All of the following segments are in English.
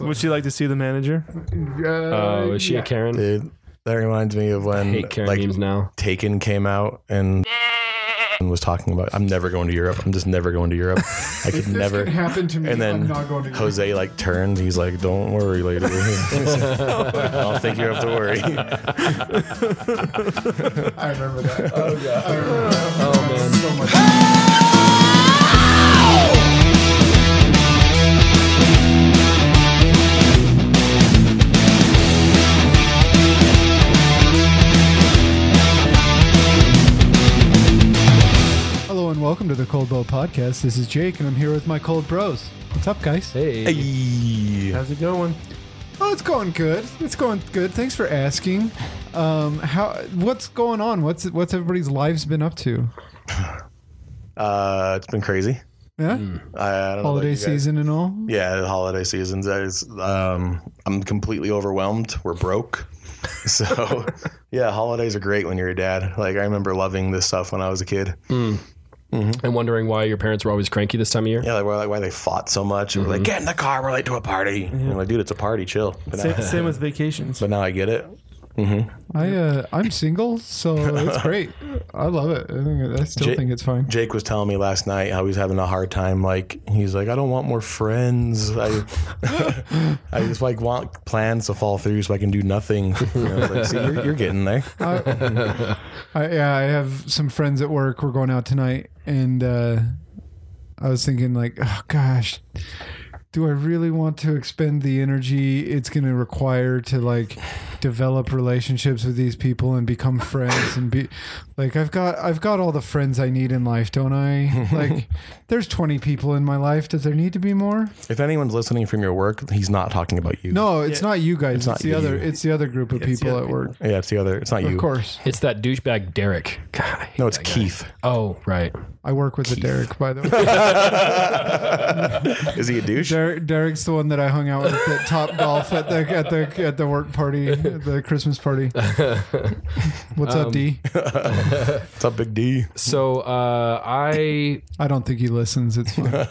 Would you like to see the manager? Oh, is she a Karen? Dude, that reminds me of when Karen like now. Taken came out and and was talking about I'm never going to Europe. I'm just never going to Europe. I could This never. happen to me. And I'm then not going to Jose like turned. He's like, "Don't worry, lady. I don't think you have to worry." I remember that. Oh god. I remember that. Oh man. so much. Welcome to the Cold Bow Podcast. This is Jake, and I'm here with my cold bros. What's up, guys? Hey. Hey. How's it going? Oh, it's going good. It's going good. Thanks for asking. Um, how? What's going on? What's what's everybody's lives been up to? Uh, it's been crazy. Yeah, I, I don't know about holiday you guys. season and all. Yeah, the holiday seasons. Is, um, I'm completely overwhelmed. We're broke. So, yeah, holidays are great when you're a dad. Like I remember loving this stuff when I was a kid. Mm-hmm. And wondering why your parents were always cranky this time of year. Yeah, like why, like why they fought so much. And We're like, mm-hmm. get in the car. We're late to a party. And I'm like, dude, it's a party. Chill. But now, Same, same with vacations. but now I get it. I uh, I'm single, so it's great. I love it. I, think, I still Jay- think it's fine. Jake was telling me last night how he's having a hard time. Like he's like, I don't want more friends. I, I just like want plans to fall through so I can do nothing. You know, I was like, See, you're, you're getting there. I, I, yeah, I have some friends at work. We're going out tonight, and uh, I was thinking, like, oh gosh, do I really want to expend the energy it's going to require to like develop relationships with these people and become friends and be like, I've got, I've got all the friends I need in life, don't I? like, there's 20 people in my life. Does there need to be more? If anyone's listening from your work, he's not talking about you. No, it's Yeah. not you guys. It's, not the other. It's the other group of It's people other at work. Yeah, it's the other. It's not you. Of course, It's that douchebag Derek. God, No, it's that guy. Keith. Oh, right. I work with the Derek. By the way. Is he a douche? Der- Derek's the one that I hung out with at Top Golf at the at the at the work party, at the Christmas party. What's up, D? What's up, Big D? So uh, I I don't think he listens. It's fine.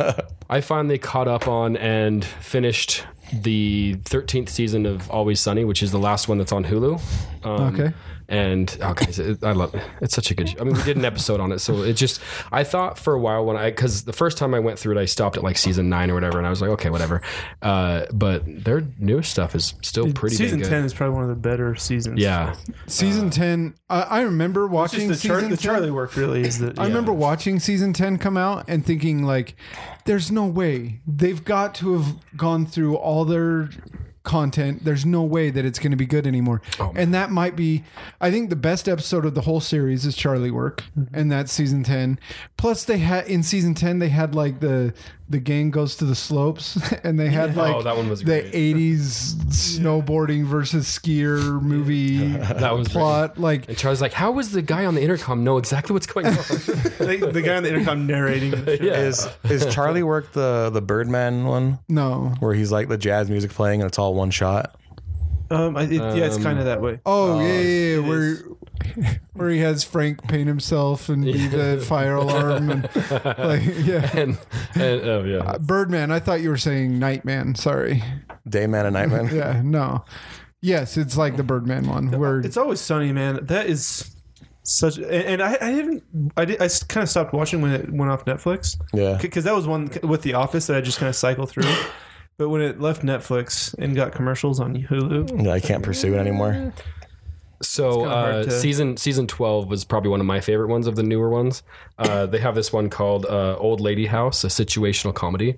I finally caught up on and finished the 13th season of Always Sunny, which is the last one that's on Hulu. Um, Okay. And okay, so it, I love it. It's such a good. I mean, we did an episode on it, so it just. I thought for a while when I because the first time I went through it, I stopped at like season nine or whatever, and I was like, okay, whatever. Uh, but their newest stuff is still pretty. Season good. ten is probably one of the better seasons. Yeah, Season ten. I, I remember watching just the, char- season the Charlie work really is the. I remember watching season 10 come out and thinking like there's no way they've got to have gone through all their content there's no way that it's going to be good anymore. Oh, and that might be i think the best episode of the whole series is charlie work mm-hmm. and that's season 10 plus they had in season 10 they had like the the gang goes to the slopes and they had like Oh, that one was the great. 80s snowboarding versus skier movie that was great. plot like And Charlie's like, "How was the guy on the intercom know exactly what's going on?" the, the guy on the intercom narrating. and shit. yeah. Is is Charlie work the the Birdman one no where he's like the jazz music playing and it's all one shot? Um, I, it, yeah, it's Um, kind of that way. Oh, yeah, yeah, yeah. it Where is. where he has Frank paint himself and be the fire alarm and like yeah. and, and oh yeah, Birdman, I thought you were saying Nightman. Sorry. Dayman and Nightman. Yeah, no. Yes, it's like the Birdman one where It's always sunny, man. That is such. And, and I, I didn't. I did. I kind of stopped watching when it went off Netflix Yeah. because that was one with The Office that I just kind of cycled through. But when it left Netflix and got commercials on Hulu, Yeah, I can't pursue it anymore. Mm. So uh, to- season season twelve was probably one of my favorite ones of the newer ones. Uh, they have this one called uh, "Old Lady House," a situational comedy.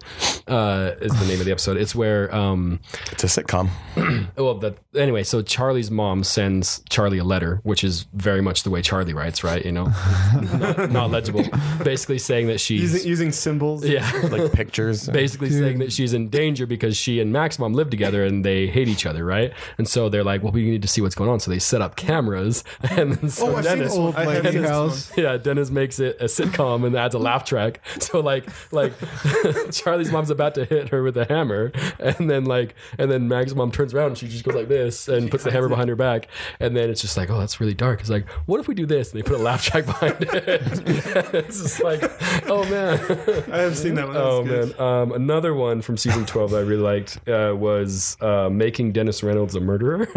Uh, is the name of the episode. It's where um, It's a sitcom. well, that anyway. So Charlie's mom sends Charlie a letter, which is very much the way Charlie writes, right? You know, not, not legible. Basically saying that she's using using symbols. yeah. Like pictures. basically saying that she's in danger because she and Mac's mom live together and they hate each other, right? And so they're like, well, we need to see what's going on. So they set up cameras, and then so Oh, I've Dennis, this one. Old I lady seen this house. yeah, Dennis makes it a sitcom and adds a laugh track. So like like Charlie's mom's about to hit her with a hammer, and then like and then Mac's mom turns around and she just goes like this and puts the hammer behind her back, and then it's just like oh that's really dark. It's like what if we do this? And they put a laugh track behind it. it's just like oh man. I have seen that one. That Oh man! Um, another one from season twelve that I really liked uh, was uh, making Dennis Reynolds a murderer.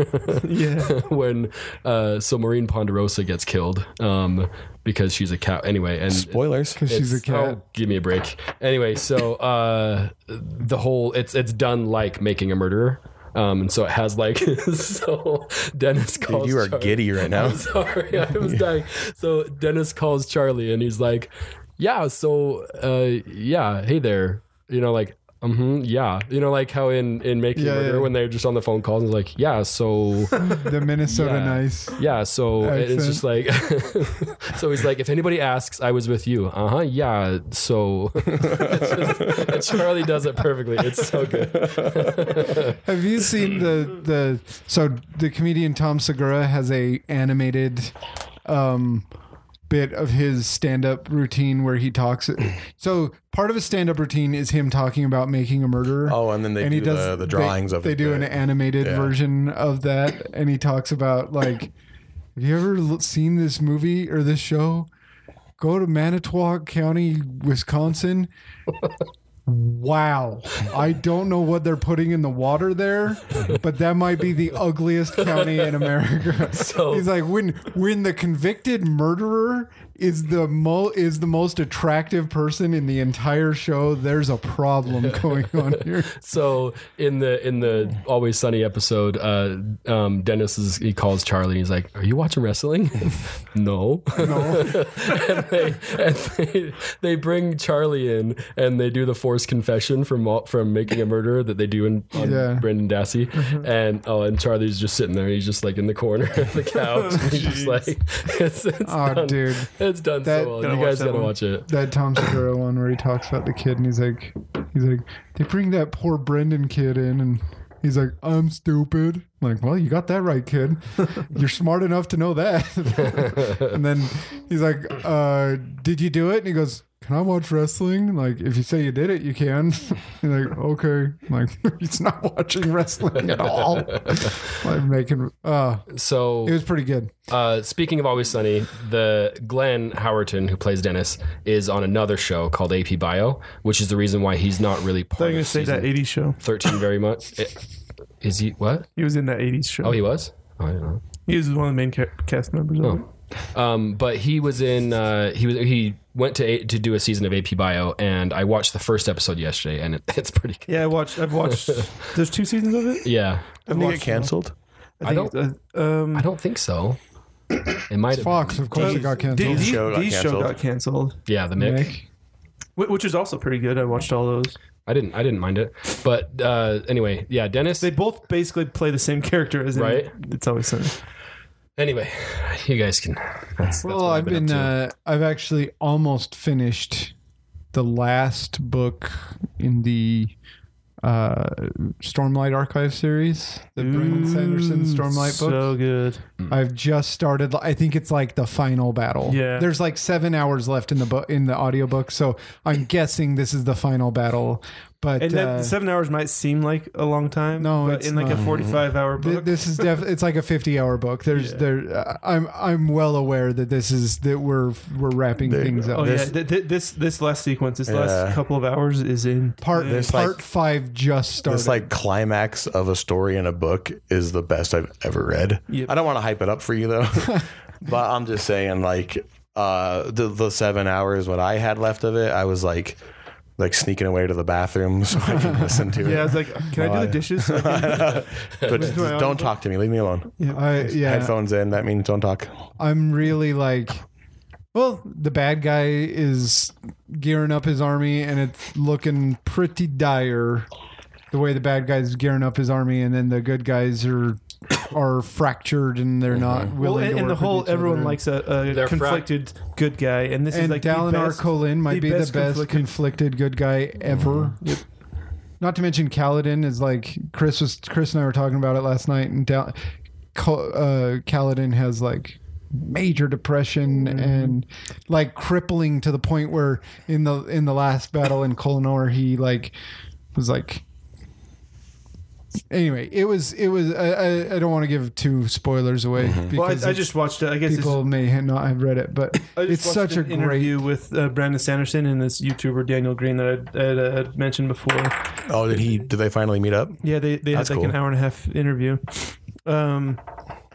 Yeah. when uh, so Maureen Ponderosa gets killed um, because she's a cat. Anyway, and Spoilers. Because she's a it's- cat. oh, give me a break. Anyway, so uh, the whole it's it's done like making a murderer. Um, and so it has like so Dennis calls Dude, you are giddy right now. I'm sorry, I was dying. So Dennis calls Charlie and he's like, "Yeah, so uh, yeah, hey there," you know, like. Mm-hmm, yeah, you know, like how in in making Yeah, murder yeah. when they're just on the phone calls and like, yeah, so the Minnesota Yeah. nice. yeah, so it's just like, so he's like, if anybody asks, I was with you. Uh huh. Yeah. So it's just, Charlie does it perfectly. It's so good. Have you seen the the so the comedian Tom Segura has a animated um bit of his stand-up routine where he talks so part of his stand-up routine is him talking about making a murderer. Oh, and then they and he do does the, the drawings they, of it. They do an animated yeah. version of that and he talks about like have you ever seen this movie or this show? Go to manitowoc county wisconsin. Wow. I don't know what they're putting in the water there but that might be the ugliest county in america. So- he's like when when the convicted murderer is the mo is the most attractive person in the entire show there's a problem going on here So in the in the Always Sunny episode, uh, um, Dennis is he calls Charlie. and He's like, "Are you watching wrestling?" no. no and they, and they they bring Charlie in and they do the forced confession from from making a murder that they do in on Yeah. Brendan Dassey and oh and Charlie's just sitting there he's just like in the corner of the couch and he's just like it's, it's Oh, done, dude. It's done That- so well Gotta you guys gotta one. watch it that Tom Segura one where he talks about the kid and he's like, he's like, they bring that poor Brendan kid in and he's like, I'm stupid. I'm like, well, you got that right, kid. You're smart enough to know that. and then he's like, uh, did you do it? And he goes, can I watch wrestling? Like, if you say you did it, you can. he's like, okay. Like, he's not watching wrestling at all. like making, uh, so it was pretty good. Uh, speaking of Always Sunny, the Glenn Howerton who plays Dennis is on another show called AP Bio, which is the reason why he's not really I thought part you were of gonna say that '80s show. thirteen very much. It- is he what? He was in that '80s show. Oh, he was. Oh, I don't know. He was one of the main ca- cast members. Of it. Um, but he was in. Uh, he was. He went to A- to do a season of AP Bio, and I watched the first episode yesterday, and it, it's pretty. good. Yeah, I watched. I've watched. there's two seasons of it. Yeah, I've Didn't he get watched them. canceled? I, think, uh, um, I don't think so. It might have. Fox, of course, it got canceled. D- show got D's show canceled. got canceled, Yeah, the Mick. Nick. wh- which is also pretty good. I watched all those. I didn't. I didn't mind it. But uh, anyway, yeah, Dennis. They both basically play the same character as in Right. It's always sunny. Anyway, you guys can. That's, that's Well, what I've been, up to. uh, I've actually almost finished the last book in the uh, Stormlight Archive series, the Brandon Sanderson Stormlight book. So good. I've just started. I think it's like the final battle. Yeah. there's like seven hours left in the book in the audiobook, so I'm guessing this is the final battle. But And that uh, seven hours might seem like a long time. No, but it's in like a 45 hour th- book. this is def- it's like a 50 hour book. There's Yeah. there. Uh, I'm I'm well aware that this is that we're we're wrapping There things up. Oh This- yeah, th- th- this this last sequence, this Yeah. last couple of hours is in Part There's part like- five just started. This like climax of a story in a book is the best I've ever read. Yep. I don't want to hype it up for you though, but I'm just saying like uh, the the seven hours what I had left of it, I was like like sneaking away to the bathroom so I can listen to it. Yeah, I was like, can I do I- the dishes? So can- But Listen don't talk to me. Leave me alone. I, yeah, Headphones in. That means don't talk. I'm really like, well, the bad guy is gearing up his army, and it's looking pretty dire. The way the bad guy's gearing up his army, and then the good guys are are fractured, and they're not mm-hmm. well, willing. and, to and the work with whole each everyone other. likes a, a They're fra- conflicted good guy, and this is and like Dalinar the best, might the be the best best conflicted- conflicted good guy ever. Mm-hmm. Yep. Not to mention Kaladin is like Chris was Chris and I were talking about it last night, and Dal- Col- uh, Kaladin has like major depression mm-hmm. and like crippling to the point where in the in the last battle in Kolonor he like was like anyway it was it was I, I, I don't want to give two spoilers away Well, I, because I just watched it. I guess people may ha- not have read it but it's watched such a an great interview with uh, Brandon Sanderson and this YouTuber Daniel Greene that I had uh, mentioned before. Oh, did he? Did they finally meet up? Yeah, they they That's had like an hour and a half interview. Um,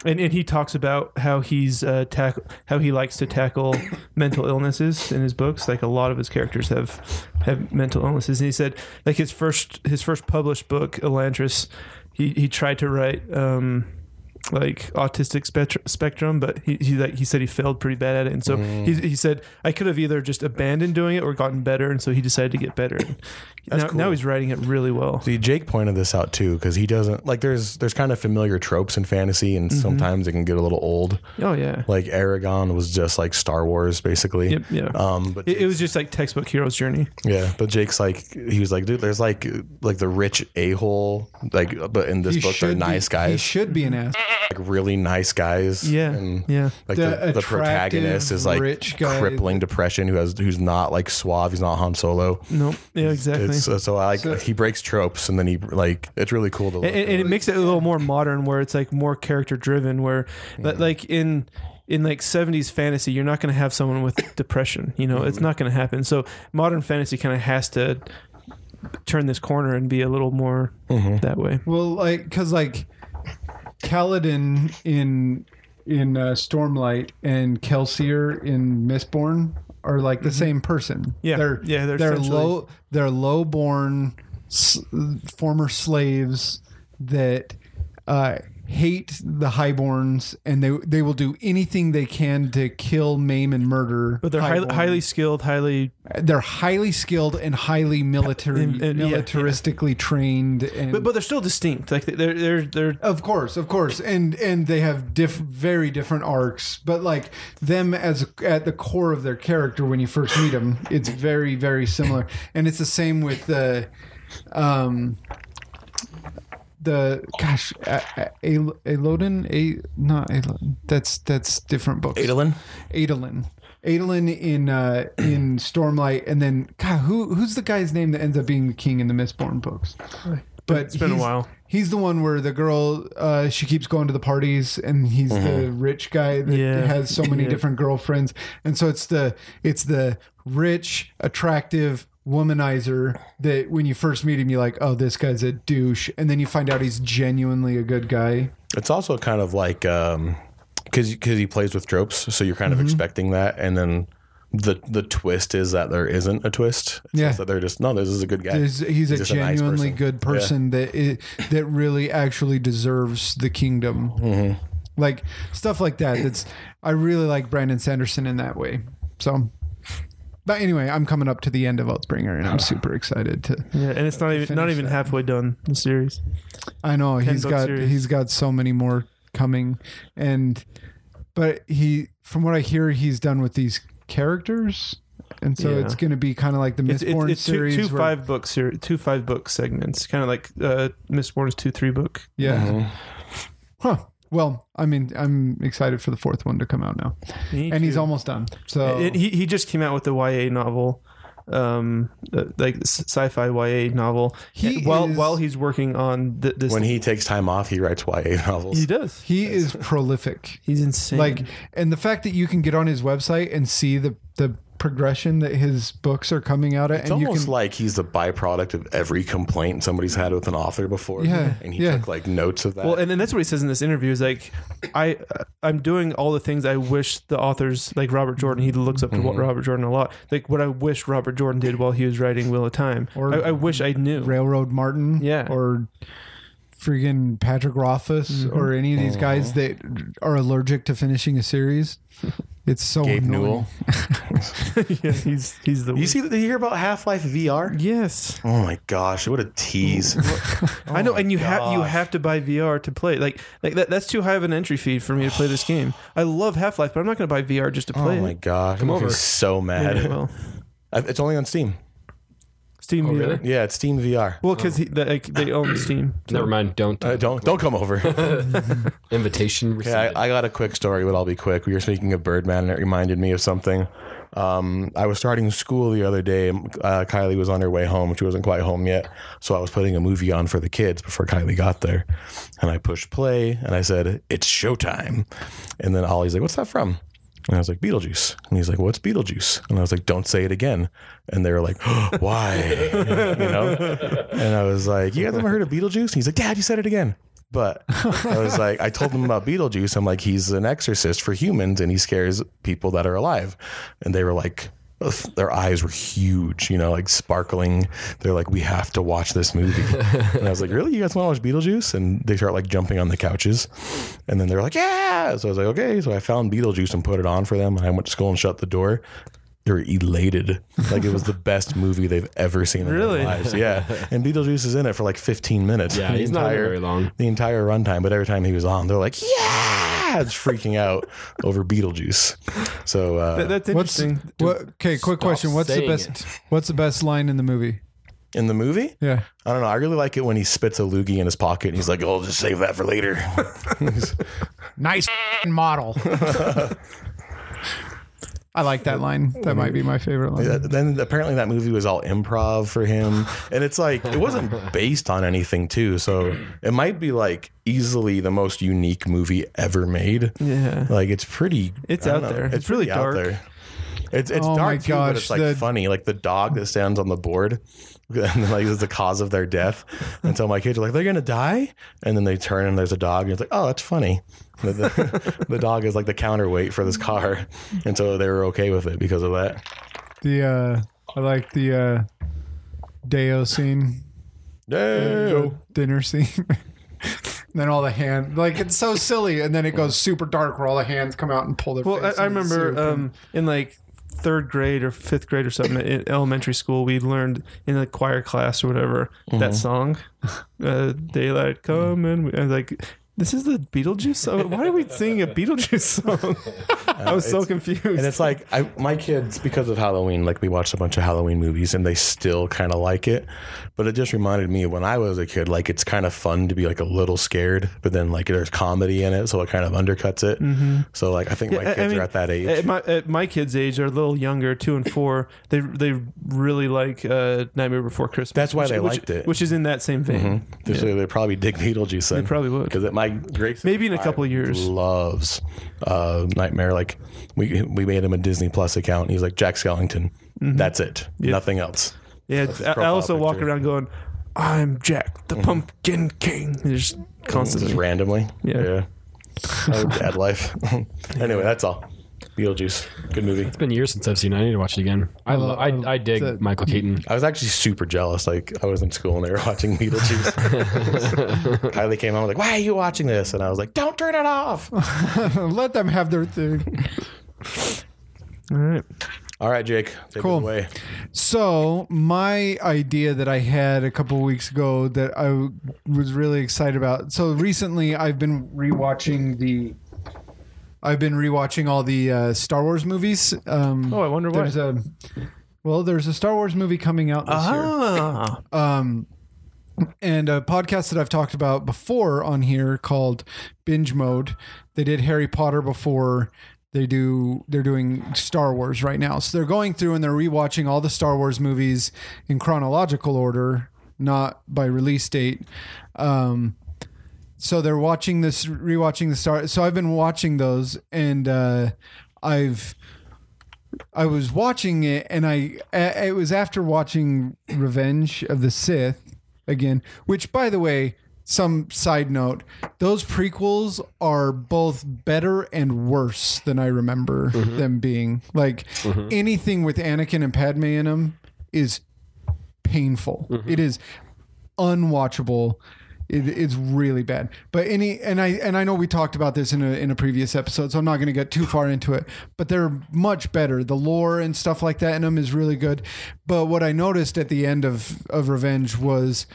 and, and he talks about how he's uh, tackle how he likes to tackle mental illnesses in his books. Like a lot of his characters have have mental illnesses. And he said like his first his first published book, Elantris, he he tried to write um, like autistic spectrum, spectrum but he he, like, he said he failed pretty bad at it. And so Mm. he, he said I could have either just abandoned doing it or gotten better. And so he decided to get better. And That's now, cool. now he's writing it really well. See, Jake pointed this out too because he doesn't like. There's there's kind of familiar tropes in fantasy, and Mm-hmm. sometimes it can get a little old. Oh yeah. Like Eragon was just like Star Wars, basically. Yep, yeah. Um, but It, it was just like textbook hero's journey. yeah, but Jake's like he was like, dude, there's like like the rich a hole, like, but in this He book they're be- nice guys. he should be an ass like really nice guys. Yeah, and yeah. like The the, the, protagonist is like rich guy. crippling depression who has who's not like suave, he's not Han Solo. Nope. Yeah, exactly. It's uh, so I like he breaks tropes and then he like it's really cool to look and, and at. it makes it a little more modern, where it's like more character driven. Where, li- like in in like seventies fantasy, you're not going to have someone with depression. You know, it's not going to happen. So modern fantasy kind of has to turn this corner and be a little more that way. Well, like because like Kaladin in in uh, Stormlight and Kelsier in Mistborn are like the same person. Mm-hmm. Yeah, they're yeah, they're they're essentially- low they're low born s- former slaves that uh, hate the highborns and they they will do anything they can to kill, maim, and murder. But they're highly, highly skilled, highly. they're highly skilled and highly military And- and- yeah, yeah. militaristically trained and But, but they're still distinct. Like they're they're they're Of course, of course, and and they have diff, very different arcs, but like them as at the core of their character when you first meet them, it's very very similar, and it's the same with the, um, the gosh, a, a, Elodin, a not Elodin, that's that's different books. Adolin? Adolin. Adolin in uh, in Stormlight, and then God, who who's the guy's name that ends up being the king in the Mistborn books? But It's been a he's- while. He's the one where the girl uh, she keeps going to the parties, and he's the rich guy that Yeah. has so many Yeah. different girlfriends, and so it's the it's the rich, attractive womanizer that when you first meet him, you're like, oh, this guy's a douche, and then you find out he's genuinely a good guy. It's also kind of like um because because he plays with tropes, so you're kind Mm-hmm. of expecting that, and then the the twist is that there isn't a twist. It's Yeah. that they're just no, this is a good guy. He's, he's, a a nice genuinely person. good person that i that really actually deserves the kingdom. Mm-hmm. Like stuff like that. That's I really like Brandon Sanderson in that way. So, but anyway, I'm coming up to the end of Oathbringer, and I'm super excited to. yeah, and it's not even not even that. halfway done the series. I know he's got series. he's got so many more coming, and but he from what I hear he's done with these characters, and so Yeah. it's going to be kind of like the It's, it's, Mistborn it's series. two where- five book series, two five book segments, kind of like uh, Mistborn's two three book. Yeah. Mm-hmm. Huh. Well, I mean, I'm excited for the fourth one to come out now, Me and he's too. almost done. So It- he he just came out with the YA novel, um, uh, like sci-fi YA novel. He while is- while he's working on th- this, when he takes time off, he writes YA novels. he does. he is prolific. He's insane. Like, and the fact that you can get on his website and see the the progression that his books are coming out at, It's and you almost can like he's the byproduct of every complaint somebody's had with an author before. Yeah, and he yeah. took like notes of that. Well, and then that's what he says in this interview is like, I uh, I'm doing all the things I wish the authors like Robert Jordan. He looks up to Mm-hmm. Robert Jordan a lot. Like what I wish Robert Jordan did while he was writing Wheel of Time. Or- I, I wish I knew. Railroad Martin, Yeah. or friggin' Patrick Rothfuss, Mm-hmm. or any of these guys that are allergic to finishing a series. It's so Gabe annoying. Newell. yeah, he's he's the You see, did you hear about Half Life VR? yes. Oh my gosh, what a tease! I know, and you have you have to buy VR to play. Like like that, that's too high of an entry fee for me to play this game. I love Half Life, but I'm not going to buy VR just to play. oh my it. gosh, I'm over. so mad. Yeah, well, It's only on Steam. Steam Oh, VR. really? Yeah, it's Steam VR. Well, because they, like, they own Steam. Never mind. Don't. Uh, don't don't come over. Invitation Okay, received. I, I got a quick story, but I'll be quick. We were speaking of Birdman, and it reminded me of something. Um, I was starting school the other day. Uh, Kylie was on her way home. She wasn't quite home yet. So I was putting a movie on for the kids before Kylie got there. And I pushed play and I said, It's showtime. And then Ollie's like, What's that from? And I was like, Beetlejuice. And he's like, What's Beetlejuice? And I was like, Don't say it again. And they were like, Why? you know? And I was like, You guys ever heard of Beetlejuice? And he's like, Dad, you said it again. But I was like, I told them about Beetlejuice. I'm like, he's an exorcist for humans and he scares people that are alive. And they were like, their eyes were huge, you know, like sparkling. They're like, we have to watch this movie. and I was like, really? You guys want to watch Beetlejuice? And they start like jumping on the couches. And then they're like, yeah. So I was like, okay. So I found Beetlejuice and put it on for them. And I went to school and shut the door. They were elated. Like it was the best movie they've ever seen in Really? their lives. Yeah. And Beetlejuice is in it for like 15 minutes. Yeah, The he's not in it very long. The entire runtime, but every time he was on, they're like, yeah, it's freaking out over Beetlejuice. So uh, That- that's What's interesting. what? Okay, quick question. What's the best? it. What's the best line in the movie? in the movie, Yeah. I don't know. I really like it when he spits a loogie in his pocket and he's like, "Oh, just save that for later." Nice model. I like that line. That might be my favorite line. Then apparently that movie was all improv for him, and it's like it wasn't based on anything too. So it might be like easily the most unique movie ever made. Yeah. Like it's pretty. It's out know. there. It's really pretty out there. It's it's Oh my dark too, but it's like the- funny. Like the dog that stands on the board, and like is the cause of their death. Until my kids are like, they're gonna die, and then they turn and there's a dog, and it's like, oh, that's funny. The, the, the dog is like the counterweight for this car, and so they were okay with it because of that. The uh, I like the uh, Day-O scene, Yeah. dinner scene. And then all the hand, like it's so silly, and then it goes super dark where all the hands come out and pull their. Well, face I, I remember um, in like third grade or fifth grade or something in elementary school, we learned in the choir class or whatever that song, uh, "Daylight Come," and we- like, "This is the Beetlejuice song. Why are we singing a Beetlejuice song?" I was uh, so confused. And it's like I, my kids, because of Halloween, like we watched a bunch of Halloween movies, and they still kind of like it. But it just reminded me when I was a kid. Like it's kind of fun to be like a little scared, but then like there's comedy in it, so it kind of undercuts it. Mm-hmm. So like I think my I- I kids mean, are at that age. At my, at my kids' age, they're a little younger, two and four. They they really like uh, Nightmare Before Christmas. That's why which- they which- liked it. which is in that same vein. Mm-hmm. Just so they probably dig Beetlejuice. Then. They probably would. because Grace Maybe in a couple of years. loves uh, Nightmare. Like we we made him a Disney Plus account. He's like Jack Skellington. Mm-hmm. That's it. Nothing else. Yeah, I, also walk around going, "I'm Jack, the Pumpkin King." Just constantly. Just randomly. Yeah. Oh, dad life. anyway, that's all. Beetlejuice. Good movie. It's been years since I've seen. it. I need to watch it again. I lo- I, I dig that- Michael Keaton. I was actually super jealous. Like I was in school and they were watching Beetlejuice. Kylie came home and was like, "Why are you watching this?" And I was like, "Don't turn it off." let them have their thing. All right. All right, Jake, take Cool. it away. So my idea that I had a couple weeks ago that I w- was really excited about. So recently, I've been rewatching the. I've been rewatching all the uh, Star Wars movies. Um, Oh, I wonder why. there's a. Well, there's a Star Wars movie coming out this year. Ah, um, and a podcast that I've talked about before on here called Binge Mode. They did Harry Potter before. They do. They're doing Star Wars right now. So they're going through and they're rewatching all the Star Wars movies in chronological order, not by release date. Um, so they're watching this, rewatching the Star. So I've been watching those, and uh, I've. I was watching it, and I it was after watching Revenge of the Sith again. Which, by the way, some side note: those prequels are both better and worse than I remember mm-hmm. them being. Like mm-hmm. anything with Anakin and Padme in them is painful. Mm-hmm. It is unwatchable. It, it's really bad. But any and I and I know we talked about this in a in a previous episode, so I'm not going to get too far into it. But they're much better. The lore and stuff like that in them is really good. But what I noticed at the end of of Revenge was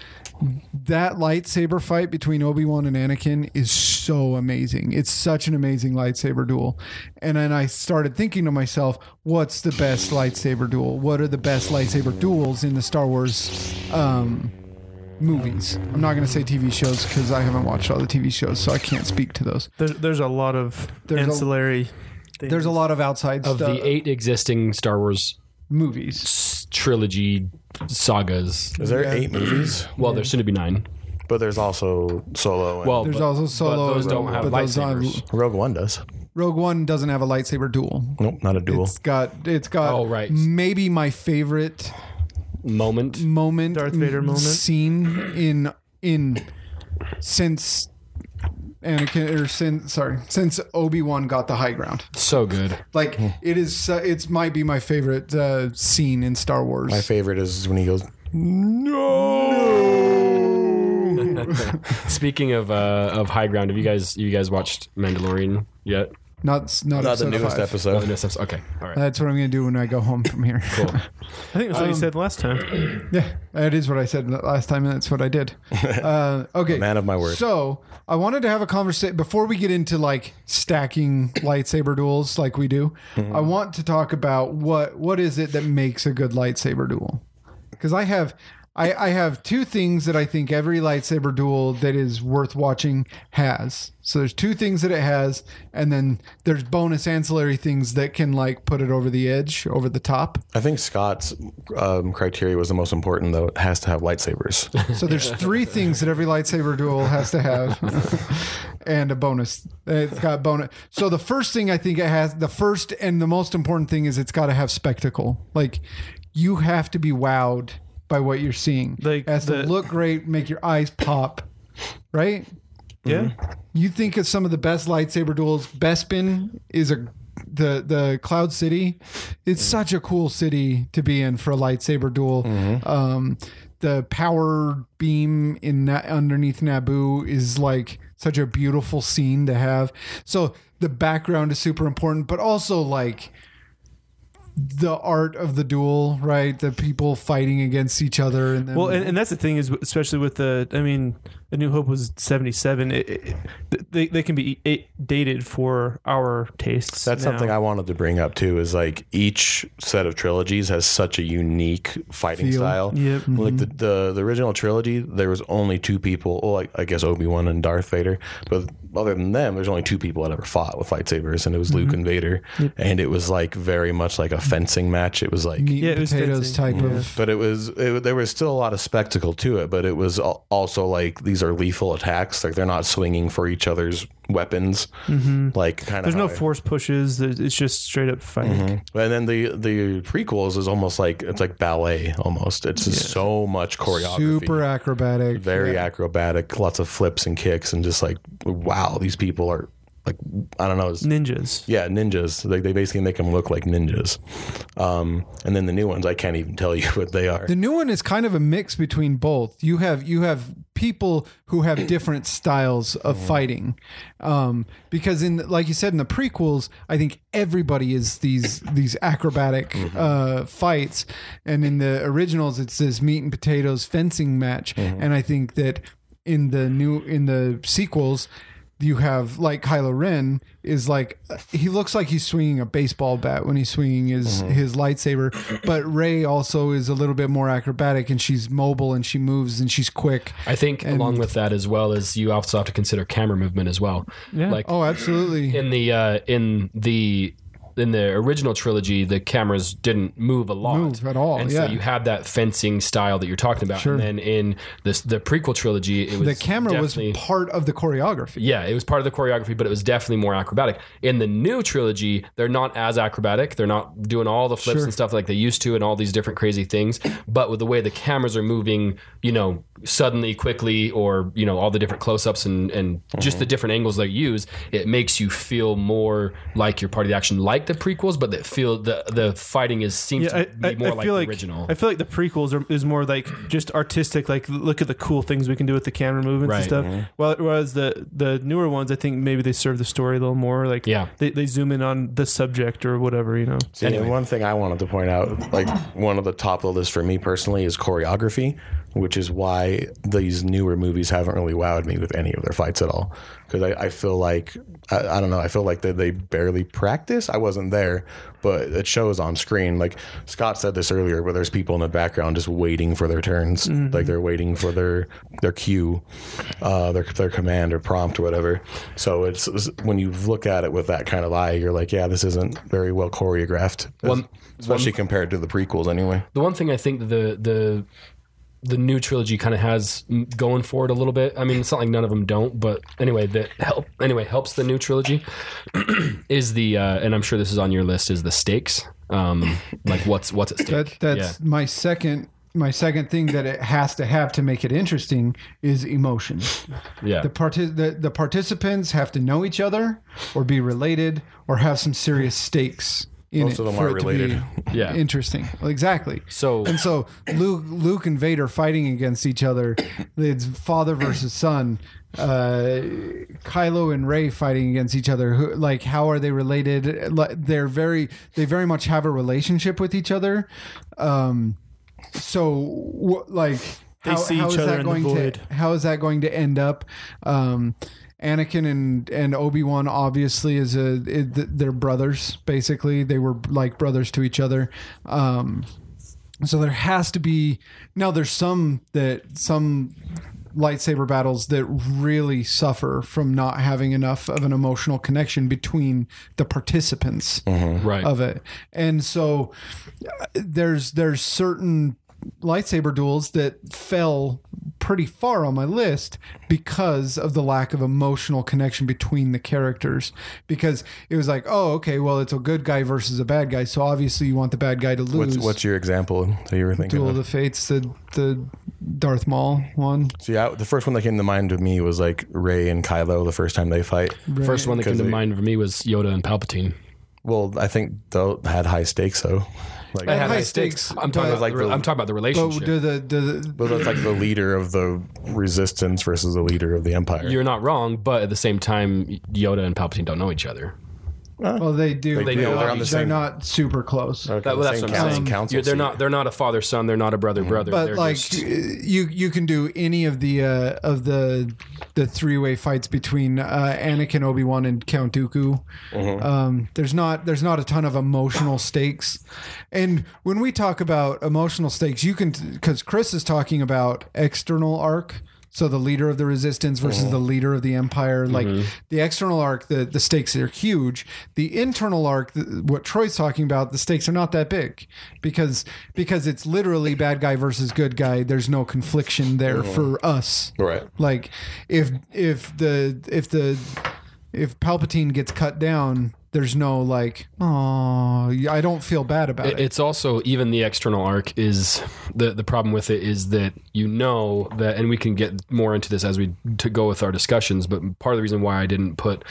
that lightsaber fight between Obi-Wan and Anakin is so amazing. It's such an amazing lightsaber duel. And then I started thinking to myself, what's the best lightsaber duel? What are the best lightsaber duels in the Star Wars um, movies? I'm not going to say TV shows because I haven't watched all the TV shows, so I can't speak to those. There's there's a lot of There's a- ancillary. things. There's a lot of outside Of stuff, the eight existing Star Wars movies. trilogy sagas, Is there Yeah. eight movies? well, there's soon to be nine. But there's also Solo. And Well, There's but- also Solo. But those don't and- have but those don't- lightsabers. Rogue One does. Rogue One doesn't have a lightsaber duel. Nope, not a duel. It's got it's got Oh, right. maybe my favorite Moment. moment Darth Vader m- moment? scene in in since Anakin or since sorry since Obi Wan got the high ground. So good. Like it is uh, it's might be my favorite uh, scene in Star Wars. My favorite is when he goes, no. Speaking of uh, of high ground, have you guys you guys watched Mandalorian yet? Not not, not the episode newest five. Episode. the newest episode. Okay, all right. That's what I'm going to do when I go home from here. Cool. I think that's what Um, you said last time. yeah, that is what I said last time, and that's what I did. Uh, okay, Man of my word. So I wanted to have a conversation before we get into like stacking lightsaber duels like we do. Mm-hmm. I want to talk about what what is it that makes a good lightsaber duel? Because I have I, I have two things that I think every lightsaber duel that is worth watching has. So there's two things that it has, and then there's bonus ancillary things that can like put it over the edge, over the top. I think Scott's um, criteria was the most important, though. It has to have lightsabers. So there's three things that every lightsaber duel has to have, and a bonus. It's got bonus. So the first thing I think it has, the first and the most important thing is it's got to have spectacle. Like you have to be wowed by what you're seeing. Like it has to look great, make your eyes pop. Right? Yeah. You think of some of the best lightsaber duels. Bespin is a the the Cloud City. It's such a cool city to be in for a lightsaber duel. Um, the power beam in Na- underneath Naboo is like such a beautiful scene to have. So the background is super important, but also like the art of the duel, right? The people fighting against each other, and then Well, and, and that's the thing is, especially with the, I mean, A New Hope was seventy seven. It, it, they they can be dated for our tastes. That's now. something I wanted to bring up too. Is like each set of trilogies has such a unique fighting Feel. style. Yep. Like the, mm-hmm. the the original trilogy, there was only two people. Well, like, I guess Obi Wan and Darth Vader. But other than them, there's only two people that ever fought with lightsabers, and it was mm-hmm. Luke and Vader. And it was like very much like a fencing match. It was like meat Yeah, and it was potatoes fencing. type Yeah. of. but it was it, there was still a lot of spectacle to it but it was also like these are lethal attacks like they're not swinging for each other's weapons mm-hmm. like kind of There's no force pushes. It's just straight up fighting. Mm-hmm. and then the the prequels is almost like it's like ballet almost it's just so much choreography super acrobatic. very Yeah. acrobatic lots of flips and kicks and just like wow these people are like i don't know it's, Ninjas. yeah ninjas like they basically make them look like ninjas um and then the new ones i can't even tell you what they are The new one is kind of a mix between both. You have you have people who have different styles of fighting, um, because in like you said in the prequels, I think everybody is these these acrobatic uh, fights, and in the originals, it's this meat and potatoes fencing match. And I think that in the new in the sequels. You have like Kylo Ren is like he looks like he's swinging a baseball bat when he's swinging his his lightsaber, but Rey also is a little bit more acrobatic and she's mobile and she moves and she's quick. I think along with that as well as you also have to consider camera movement as well. Yeah. Like Oh, absolutely. in the uh, in the in the original trilogy, the cameras didn't move a lot Move at all, and yeah. so you had that fencing style that you're talking about. Sure. And then in this the prequel trilogy, it was The camera was part of the choreography. yeah, it was part of the choreography, but it was definitely more acrobatic. In the new trilogy, they're not as acrobatic. They're not doing all the flips Sure. and stuff like they used to and all these different crazy things. But with the way the cameras are moving, you know, suddenly, quickly, or, you know, all the different close ups and, and just the mm-hmm. different angles they use, it makes you feel more like you're part of the action, like the prequels, but that feel the the fighting is seems Yeah, I, to be more I like feel the like original. I feel like the prequels are, is more like just artistic. Like look at the cool things we can do with the camera movements Right. and stuff. Mm-hmm. While whereas the the newer ones, I think maybe they serve the story a little more. Like Yeah. they, they zoom in on the subject or whatever. You know. See, and one thing I wanted to point out, like one of the top of the list for me personally, is choreography. Which is why these newer movies haven't really wowed me with any of their fights at all. Because I, I feel like I, I don't know, I feel like they, they barely practice. I wasn't there, but it shows on screen. Like Scott said this earlier, where there's people in the background just waiting for their turns, like they're waiting for their their cue, uh, their their command or prompt or whatever. So it's, it's- when you look at it with that kind of eye, you're like, yeah, this isn't very well choreographed, One- especially compared to the prequels anyway. The one thing I think the the the new trilogy kind of has going for it a little bit. I mean, it's not like none of them don't, but anyway, that help anyway helps the new trilogy is the uh, and I'm sure this is on your list is the stakes. Um, like what's what's at stake? That that's my second my second thing that it has to have to make it interesting is emotion. yeah, The, parti- the the participants have to know each other or be related or have some serious stakes in Most it of them for are it to related. be Yeah. interesting. Well, exactly. So- and so Luke Luke and Vader fighting against each other. It's father versus son. Uh, Kylo and Rey fighting against each other. Who, like, how are they related? Like, They're very, they very much have a relationship with each other. Um, so, wh- like, They how, see each is other that in the going void. to? How is that going to end up? Um, Anakin and and Obi Wan obviously is a it, they're brothers. Basically, they were like brothers to each other. Um, so there has to be now. There's some that some lightsaber battles that really suffer from not having enough of an emotional connection between the participants right. of it. And so uh, there's there's certain lightsaber duels that fell pretty far on my list because of the lack of emotional connection between the characters because it was like oh okay well it's a good guy versus a bad guy so obviously you want the bad guy to lose What's, what's your example that you were thinking duel of? of the fates the the darth maul one So yeah, the first one that came to mind to me was like Rey and Kylo the first time they fight. First one that came to they- mind for me was Yoda and Palpatine. Well, I think they had high stakes though. Like, At Had high high stakes, I'm talking about like like the- I'm talking about the but relationship. do the, do the but that's like the leader of the resistance versus the leader of the empire. You're not wrong, but at the same time, Yoda and Palpatine don't know each other. Well they do They do. but They're on the they're same- not super close Okay, That, well, that's same what I'm council- saying. council You're- they're seat. not. They're not a father son. They're not a brother brother. but they're like just- you you can do any of the uh, of the the three way fights between uh, Anakin, Obi Wan, and Count Dooku. Mm-hmm. Um, there's not there's not a ton of emotional stakes, and when we talk about emotional stakes, you can because Chris is talking about external arc. So the leader of the resistance versus mm-hmm. the leader of the empire, like mm-hmm. the external arc, the the stakes are huge. The internal arc, what Troy's talking about, the stakes are not that big because because it's literally bad guy versus good guy. There's no confliction there mm-hmm. for us. right. Like if if the if the if Palpatine gets cut down, there's no like, oh, I don't feel bad about it. It's also even the external arc is the the problem with it is that you know that, and we can get more into this as we to go with our discussions. But part of the reason why I didn't put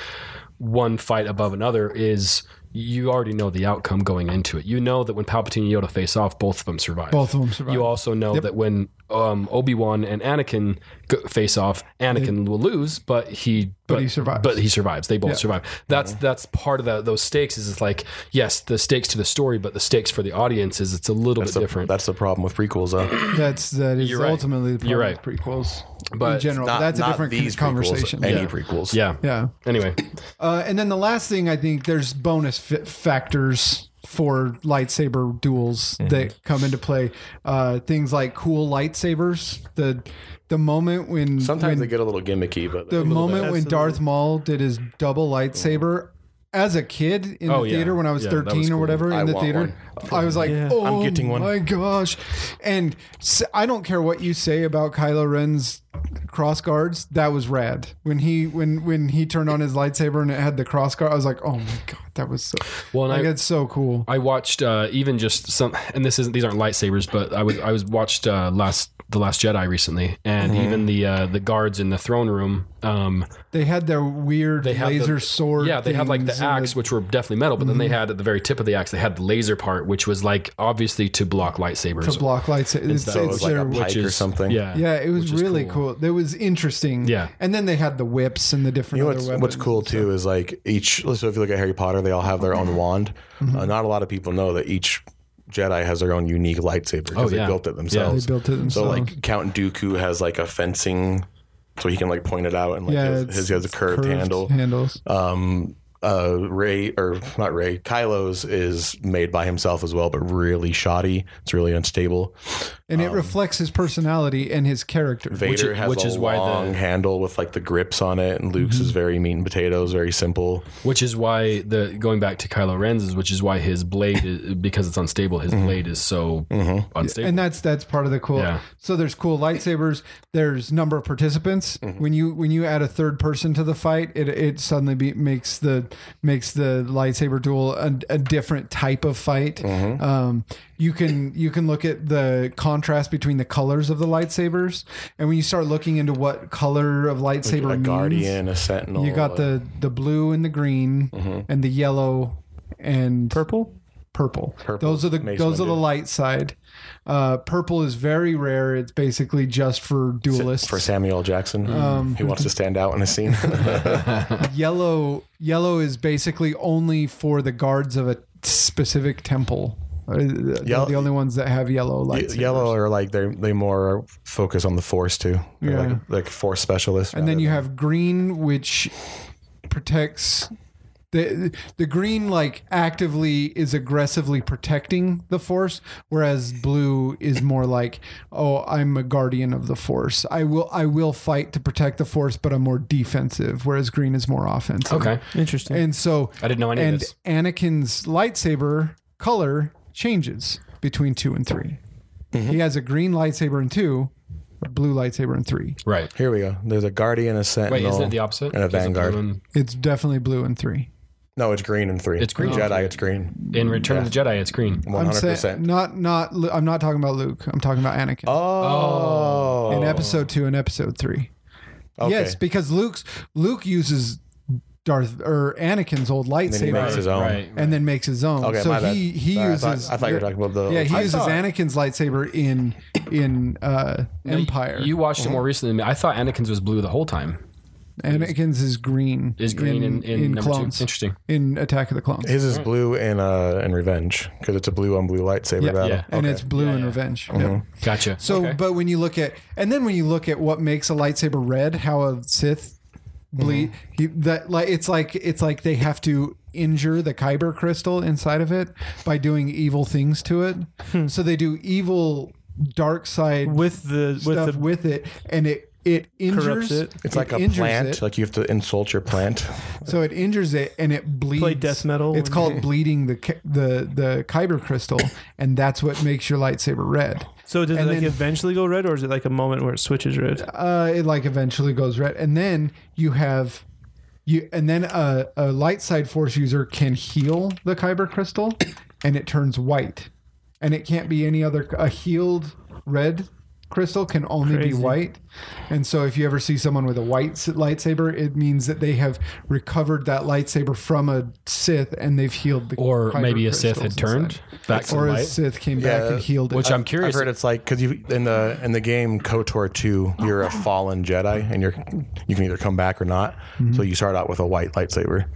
one fight above another is you already know the outcome going into it. You know that when Palpatine and Yoda face off, both of them survive. Both of them survive. You also know that when um, Obi Wan and Anakin go, face off, Anakin will lose, but he but, he survives. But he survives. They both Yeah. survive. That's that's part of that. Those stakes is it's like yes, the stakes to the story, but the stakes for the audience is it's a little That's bit the, different. that's the problem with prequels though. That's that is You're right. ultimately the problem You're with prequels But in general. Not, that's a not different these conversation. Prequels, any Yeah. prequels. yeah. yeah. Anyway, Uh, and then the last thing I think there's bonus fi- factors for lightsaber duels Mm-hmm. that come into play. Uh, things like cool lightsabers. The the moment when Sometimes when, they get a little gimmicky, but the moment when Absolutely. Darth Maul did his double lightsaber. As a kid in Oh, the yeah. theater when I was Yeah, 13 was or cool. whatever in the want theater, I was like, Yeah. "Oh I'm getting one. my gosh!" And I don't care what you say about Kylo Ren's cross guards. That was rad when he when when he turned on his lightsaber and it had the cross guard. I was like, "Oh my god, that was so well, and like I, it's so cool." I watched uh, even just some, and this isn't these aren't lightsabers, but I was I was watched uh, last the Last Jedi recently, and Mm-hmm. even the uh, the guards in the throne room. Um, They had their weird they had laser the, sword. Yeah, they had like the things and axe, which were definitely metal, but then Mm-hmm. they had at the very tip of the axe, they had the laser part, which was like obviously to block lightsabers. to block lightsabers. It's, stuff. so it it's was like a pike which or something. Yeah, Yeah, it was really cool. It was interesting. Yeah. and then they had the whips and the different. You know other what's, weapons what's cool and stuff. too is like each. So if you look at Harry Potter, they all have their own wand. Mm-hmm. Uh, not a lot of people know that each Jedi has their own unique lightsaber because Oh, they built it They themselves. built it themselves. So like Count Dooku has like a fencing, so he can like point it out and like yeah, his, it's- his has a it's curved, handle. Handles. Um, uh, Rey or not Rey, Kylo's is made by himself as well, but really shoddy. It's really unstable. and it um, reflects his personality and his character. Vader Which- has which a is why the- long handle with like the grips on it, and Luke's is mhm. very meat and potatoes, very simple. Which is why the going back to Kylo Ren's is which is why his blade is, because it's unstable. His mm-hmm. blade is so mm-hmm. unstable. and that's that's part of the cool. Yeah. So there's cool lightsabers. There's number of participants. Mm-hmm. When you when you add a third person to the fight, it it suddenly be, makes the makes the lightsaber duel a, a different type of fight. Um, you can you can look at the contrast between the colors of the lightsabers, and when you start looking into what color of lightsaber a means, guardian, a sentinel. you got the the blue and the green and the yellow and Purple? purple. Purple Those are the Mace those are the light side. Uh, purple is very rare. It's basically just for duelists. for Samuel Jackson. Um, he wants to stand out in a scene. yellow yellow is basically only for the guards of a specific temple. Uh, Yellow- the only ones that have yellow lights. Yellow are like they they more focus on the force too. They're Yeah. like, like force specialists. and then you than- have green, which protects. The, the green like actively is aggressively protecting the force whereas blue is more like oh i'm a guardian of the force i will i will fight to protect the force but i'm more defensive whereas green is more offensive okay. Interesting. and so I didn't know any of and this. anakin's lightsaber color changes between two and 3 mm-hmm. he has a green lightsaber in two a blue lightsaber in three Right. Here we go. There's a guardian, a sentinel. Wait, isn't it the opposite? And a Is it vanguard. blue and- it's definitely blue in three No, it's green in three. It's green. Jedi, it's green. In Return of the Jedi, it's green. One I'm hundred saying percent. not not. Lu- I'm not talking about Luke. I'm talking about Anakin Oh, in episode two and episode three. Okay. Yes, because Luke's Luke uses Darth or Anakin's old then he lightsaber makes his own. Right. and then makes his own. Okay, so my bad. he he Sorry, I uses. thought- I thought you were talking about the- Yeah, he I uses thought- Anakin's lightsaber in in uh, No, you- Empire. You watched it more recently than me. I thought Anakin's was blue the whole time. Anakin's is green. Is green in, in, number clones. two. Interesting. In Attack of the Clones. His is blue in uh in Revenge because it's a blue on blue lightsaber yeah, battle. yeah. and Okay. it's blue Yeah, in yeah. Revenge. Mm-hmm. Yep. Gotcha. So, Okay. but when you look at, and then when you look at what makes a lightsaber red, how a Sith bleed, Mm-hmm. he, that like it's like it's like they have to injure the kyber crystal inside of it by doing evil things to it. So they do evil dark side with the with stuff the with it, and it it injures it. It's like a plant. it. Like you have to insult your plant. So it injures it and it bleeds. Play death metal It's and- called bleeding the ki- the the kyber crystal, and that's what makes your lightsaber red. so does it like then- eventually go red or is it like a moment where it switches red? uh, it like eventually goes red, and then you have you, and then a, a light side force user can heal the kyber crystal, and it turns white, and it can't be any other. A healed red crystal can only be white, and so if you ever see someone with a white lightsaber, it means that they have recovered that lightsaber from a Sith, and they've healed the. or maybe a Sith had turned inside. back to or a light. Sith came back and healed it. Which I'm curious. I've curious. heard it's like because you in the in the game KOTOR two, you're a fallen Jedi, and you're you can either come back or not. So mm-hmm. you start out with a white lightsaber.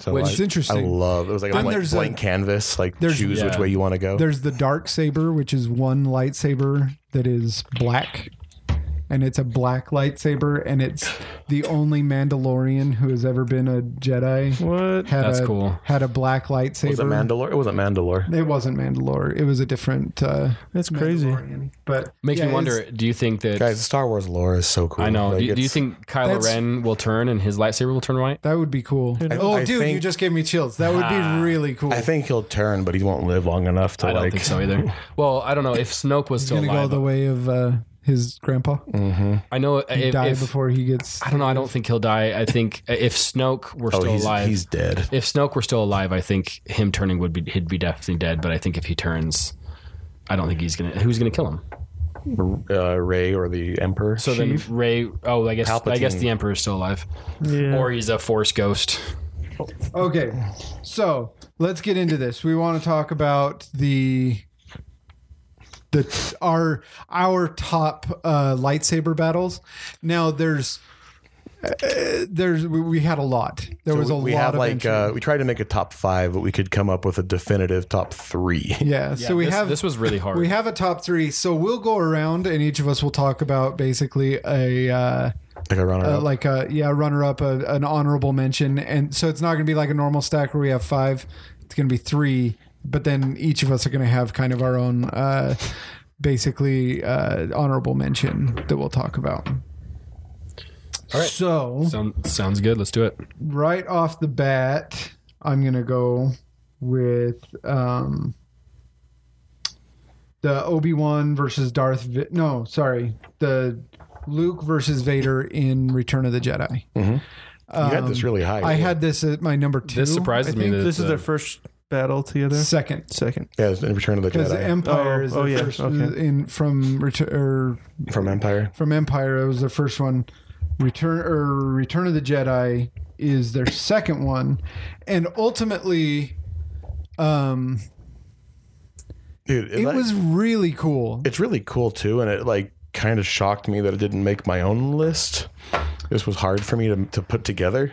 So Which is interesting. I love it. Was like a Then blank, there's a- blank canvas. Like choose which way you want to go. There's the dark saber, which is one lightsaber that is black, and it's a black lightsaber, and it's the only Mandalorian who has ever been a Jedi. What? Had That's a, cool. Had a black lightsaber. was it Mandalore? It wasn't Mandalore. It wasn't Mandalore. It was a different. Uh, That's crazy. Mandalorian. But Makes yeah, me wonder. Do you think that? Guys, Star Wars lore is so cool. I know. Like, do, do you think Kylo Ren will turn and his lightsaber will turn white? That would be cool. oh, I dude, you just gave me chills. That would be really cool. I think he'll turn, but he won't live long enough to like. I don't like. think so either. Well, I don't know if Snoke was He's still gonna go alive. the way of uh, his grandpa. I know He if, die if- before he gets. I don't know. I don't think he'll die. I think if Snoke were Oh, still he's alive, he's dead. if Snoke were still alive, I think him turning would be he'd be definitely dead. But I think if he turns, I don't think he's gonna. Who's gonna kill him? Uh, Rey or the Emperor. So then Rey. Oh, I guess I guess the Emperor is still alive, Yeah. or he's a Force ghost. Okay, so let's get into this. We want to talk about the the our our top uh, lightsaber battles. Now there's uh, there's we, we had a lot There So was a we lot have of like entry. uh, we tried to make a top five, but we could come up with a definitive top three. yeah, Yeah, so we this, have this was really hard. we have a top three. So we'll go around and each of us will talk about basically a uh, like a runner uh, up. like a yeah runner up, a, an honorable mention, and so it's not going to be like a normal stack where we have five. It's going to be three, but then each of us are going to have kind of our own uh, basically uh, honorable mention that we'll talk about. All right. So Sound, sounds good. Let's do it. right off the bat, I'm gonna go with um, the Obi Wan versus Darth. Va- no, sorry, the Luke versus Vader in Return of the Jedi. you had this really high. I didn't had this at my number two. This surprises I me think. that This is uh, their first battle together. second. Second. yeah, it's in Return of the Because Jedi Empire Oh, is the oh, yeah, first okay. in from return or from Empire. from Empire. It was the first one. Return or Return of the Jedi is their second one, and ultimately, um, Dude, it like- was really cool. it's really cool too, and it like kind of shocked me that it didn't make my own list. This was hard for me to to put together.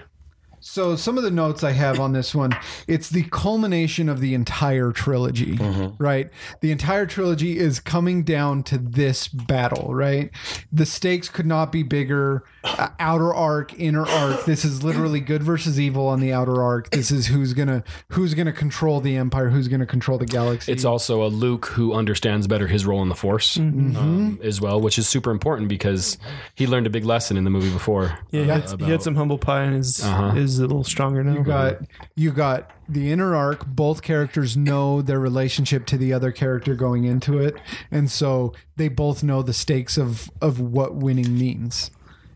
So some of the notes I have on this one, it's the culmination of the entire trilogy, right? The entire trilogy is coming down to this battle, right? The stakes could not be bigger. Uh, outer arc, inner arc. This is literally good versus evil on the outer arc. This is who's gonna who's gonna control the empire, who's gonna control the galaxy. It's also a Luke who understands better his role in the Force um, as well, which is super important because he learned a big lesson in the movie before. Yeah, he, uh, had, he had some humble pie and his Uh-huh. Is a little stronger now. You got you got the inner arc. Both characters know their relationship to the other character going into it, and so they both know the stakes of of what winning means.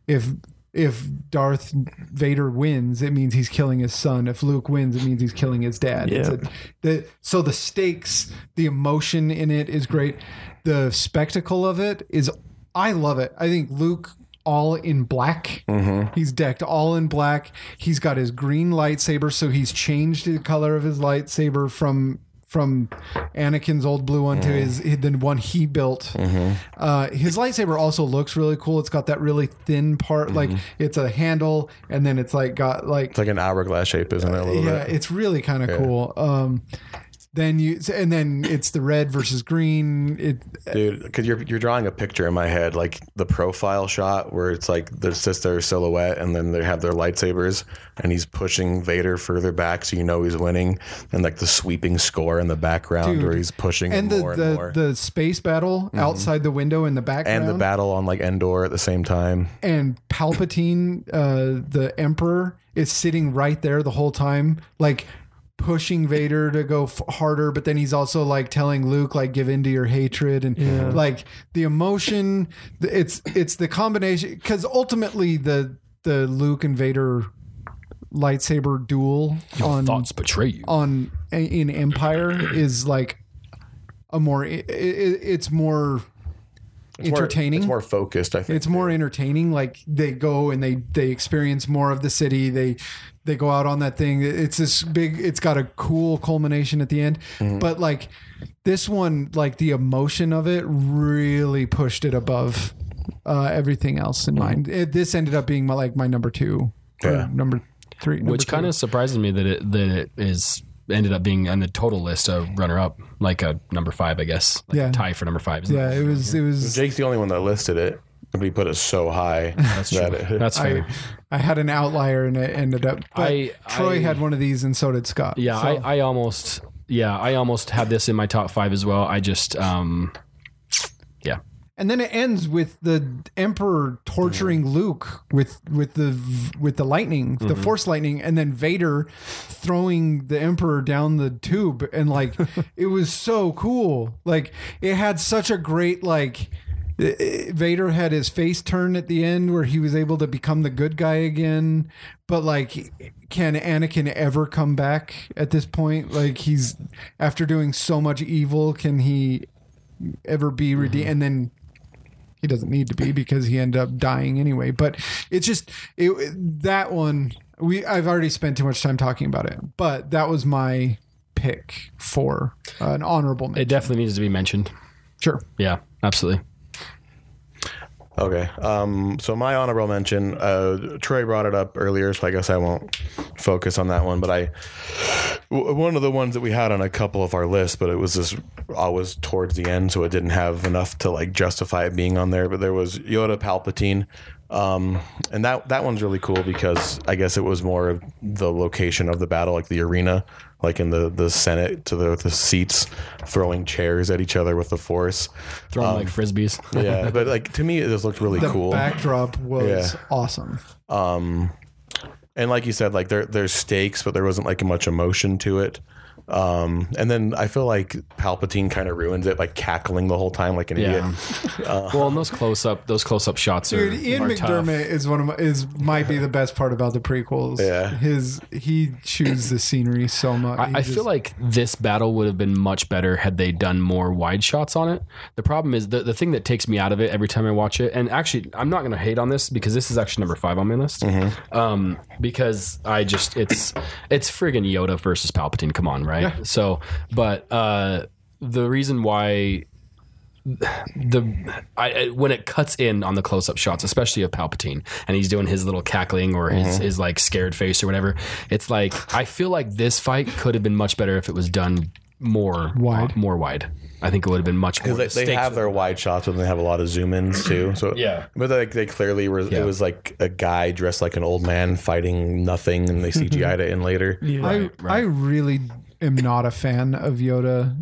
If if Darth Vader wins, it means he's killing his son. If Luke wins, it means he's killing his dad. It's Yeah. a, the, so the stakes, the emotion in it is great. The spectacle of it is, I love it. I think Luke all in black. He's decked all in black. He's got his green lightsaber, so he's changed the color of his lightsaber from from Anakin's old blue one to his the one he built. Uh, his lightsaber also looks really cool. It's got that really thin part, like it's a handle, and then it's like got like It's like an hourglass shape, isn't it? A little yeah, bit. it's really kind of cool. Um, then you and then it's the red versus green. It Dude, because you're you're drawing a picture in my head, like the profile shot where it's like the sister silhouette, and then they have their lightsabers, and he's pushing Vader further back, so you know he's winning, and like the sweeping score in the background Dude. where he's pushing and the more and the, more, the space battle outside the window in the background and the battle on like Endor at the same time. and Palpatine, uh, the Emperor, is sitting right there the whole time, like pushing Vader to go f- harder. But then he's also like telling Luke, like, give in to your hatred, and like the emotion. It's it's the combination because ultimately the the Luke and Vader lightsaber duel on Thoughts betray you. on in Empire is like a more it, it, it's more It's more- entertaining. it's more focused, I think. it's more entertaining like they go and they they experience more of the city they they go out on that thing it's this big it's got a cool culmination at the end Mm-hmm. but like this one like the emotion of it really pushed it above uh, everything else in mind it, this ended up being my like my number two or Mm-hmm. Yeah. number three number which kind of surprises me that it that it is ended up being on the total list a runner up like a number five i guess like Yeah. a tie for number five isn't yeah it? it was it was Jake's the only one that listed it, but he put it so high that's true. it, that's fair. I, I had an outlier and it ended up but I- Troy I- had one of these and so did Scott. Yeah So- I, I almost yeah i almost had this in my top five as well. I just um yeah. And then it ends with the Emperor torturing Luke with with the with the lightning, the Force lightning, and then Vader throwing the Emperor down the tube, and like it was so cool. Like it had such a great like. Vader had his face turn at the end where he was able to become the good guy again. But like, can Anakin ever come back at this point? Like he's after doing so much evil, can he ever be redeemed? Mm-hmm. And then he doesn't need to be because he ended up dying anyway. But it's just it, that one. We I've already spent too much time talking about it, but that was my pick for an honorable mention. it definitely needs to be mentioned Sure. yeah absolutely Okay. Um, so my honorable mention, uh, Troy brought it up earlier, so I guess I won't focus on that one. But I, w- one of the ones that we had on a couple of our lists, but it was just always towards the end, so it didn't have enough to like justify it being on there. But there was Yoda Palpatine. Um, and that that one's really cool because I guess it was more of the location of the battle, like the arena, like in the the Senate to the the seats, throwing chairs at each other with the Force. Throwing like frisbees. Yeah, but like to me, it just looked really The cool. backdrop was Yeah. awesome. Um, and like you said, like there there's stakes, but there wasn't like much emotion to it. Um, and then I feel like Palpatine kind of ruins it by cackling the whole time like an Yeah. idiot. well, and those close up, those close up shots are, Dude, Ian are tough. McDiarmid is one of my is might be the best part about the prequels. Yeah. his he chews the scenery so much. I, I just- feel like this battle would have been much better had they done more wide shots on it. The problem is the, the thing that takes me out of it every time I watch it, and actually, I'm not going to hate on this because this is actually number five on my list. Um, because I just it's it's friggin' Yoda versus Palpatine. Come on, right? So, but uh, the reason why the I, I when it cuts in on the close up shots, especially of Palpatine, and he's doing his little cackling or his, his like scared face or whatever, it's like I feel like this fight could have been much better if it was done more Wide. more wide. I think it would have been much more. They, the they have their wide shots, but they have a lot of zoom ins too. So Yeah. but like they clearly were. Yeah. It was like a guy dressed like an old man fighting nothing, and they CGI'd it in later. Yeah. I right. I really am not a fan of Yoda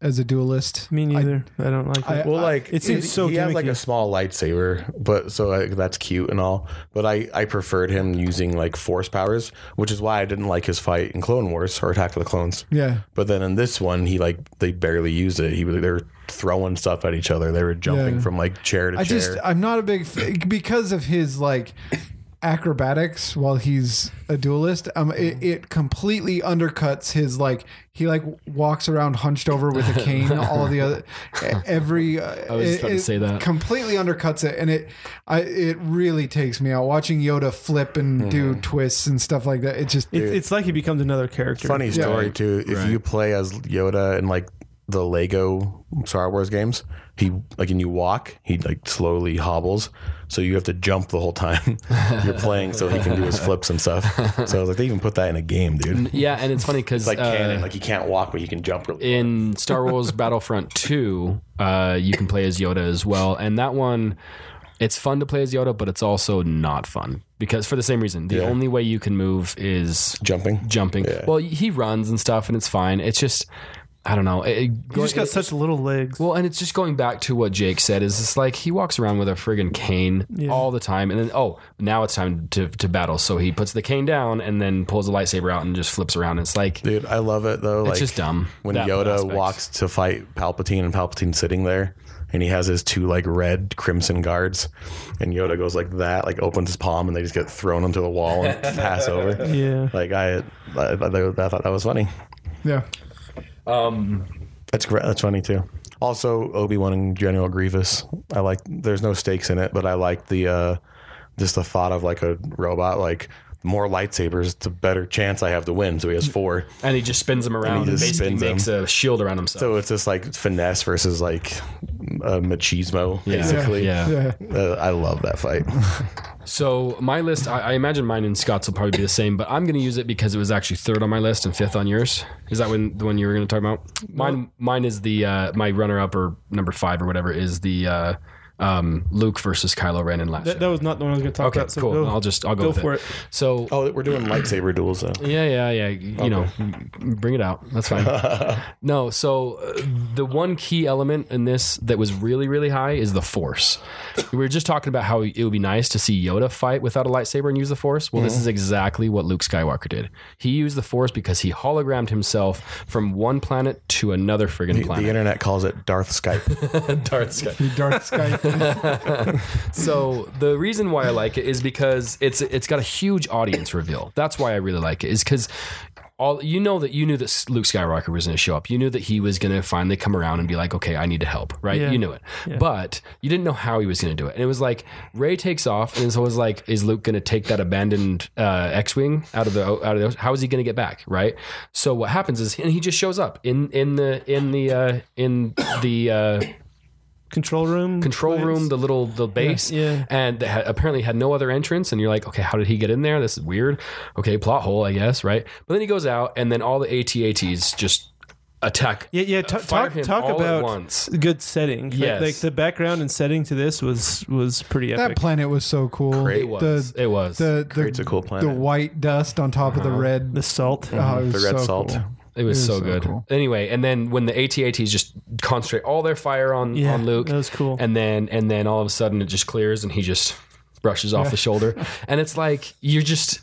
as a duelist. Me neither. I, don't like I- Well, like It seems so he has like a small lightsaber, but so like, that's cute and all. But I I preferred him using like force powers, which is why I didn't like his fight in Clone Wars or Attack of the Clones. Yeah, But then in this one, he like they barely used it. He was they're throwing stuff at each other. They were jumping Yeah. from like chair to I chair. just I'm not a big f- because of his like acrobatics while he's a duelist. Um, it, it completely undercuts his like he like walks around hunched over with a cane. all the other every uh, I was just about to say that. completely undercuts it, and it I it really takes me out watching Yoda flip and Mm-hmm. do twists and stuff like that. It just It, it's like he becomes another character. Funny story Right. too. If Right. you play as Yoda and like the Lego Star Wars games, he like and you walk, he like slowly hobbles. So you have to jump the whole time you're playing, so he can do his flips and stuff. So I was like, they even put that in a game, dude. Yeah, and it's funny because like canon, like he can't walk, but he can jump really. in Star Wars Battlefront 2, uh, you can play as Yoda as well. And that one, it's fun to play as Yoda, but it's also not fun because for the same reason, the Yeah. only way you can move is jumping. jumping. Yeah. Well, he runs and stuff, and it's fine. It's just, I don't know. It, it- You just got it- such little legs. well, and it's just going back to what Jake said. Is it's like he walks around with a friggin' cane all the time, and then oh, now it's time to, to battle. So he puts the cane down and then pulls the lightsaber out and just flips around. It's like Dude, I love it though. it's like just dumb. when that Yoda aspect. walks to fight Palpatine and Palpatine's sitting there and he has his two like red crimson guards and Yoda goes like that, like opens his palm and they just get thrown into the wall and pass over. yeah. Like I, I, I, I thought that was funny. yeah. That's great. That's funny too. Also, Obi Wan and General Grievous. I like. There's no stakes in it, but I like the uh, just the thought of like a robot. Like more lightsabers, the better chance I have to win. So he has four. and he just spins them around and, just basically spins makes a shield around himself. So it's just like finesse versus like uh, machismo, basically. yeah. Yeah. Uh, I love that fight. So my list, I, I imagine mine and Scott's will probably be the same, but I'm going to use it because it was actually third on my list and fifth on yours. Is that when the one you were going to talk about? Mine, mine is the uh, my runner up or number five or whatever is the uh, um, Luke versus Kylo Ren in Last. That, Jedi. that was not the one I was going to talk okay, about. So cool. go, I'll just I'll go, go with for it. it. So oh, we're doing lightsaber duels though. yeah, yeah, yeah. You know, bring it out. That's fine. no, so uh, the one key element in this that was really, really high is the Force. We were just talking about how it would be nice to see Yoda fight without a lightsaber and use the Force. Well, this is exactly what Luke Skywalker did. He used the Force because he hologrammed himself from one planet to another friggin' The planet. The internet calls it Darth Skype. Darth Sky- Darth Skype. so the reason why I like it is because it's it's got a huge audience reveal. That's why I really like it. Is because all you know that you knew that Luke Skywalker was going to show up. You knew that he was going to finally come around and be like, okay, I need to help. Right? Yeah. You knew it, but you didn't know how he was going to do it. And it was like Rey takes off, and so it was like, is Luke going to take that abandoned uh, X-wing out of the out of the? How is he going to get back? Right? So what happens is, and he just shows up in in the in the uh, in the. Uh, control room. control place. room, the little the base, Yeah. and they had, apparently had no other entrance. And you're like, okay, how did he get in there? This is weird. Okay, plot hole, I guess, right? But then he goes out, and then all the AT-ATs just attack. Yeah, yeah. uh, T- fire talk talk about once. good setting. Like- Yes. like, the background and setting to this was was pretty epic That planet was so cool. Great. It was. The it was. the Creates the, a cool planet the white dust on top of the red. the salt. Oh, it was The red so salt. cool. It was it was so so good. cool. Anyway, and then when the AT-ATs just concentrate all their fire on Yeah, on Luke, that was cool. and then and then all of a sudden it just clears and he just brushes off the shoulder, and it's like you're just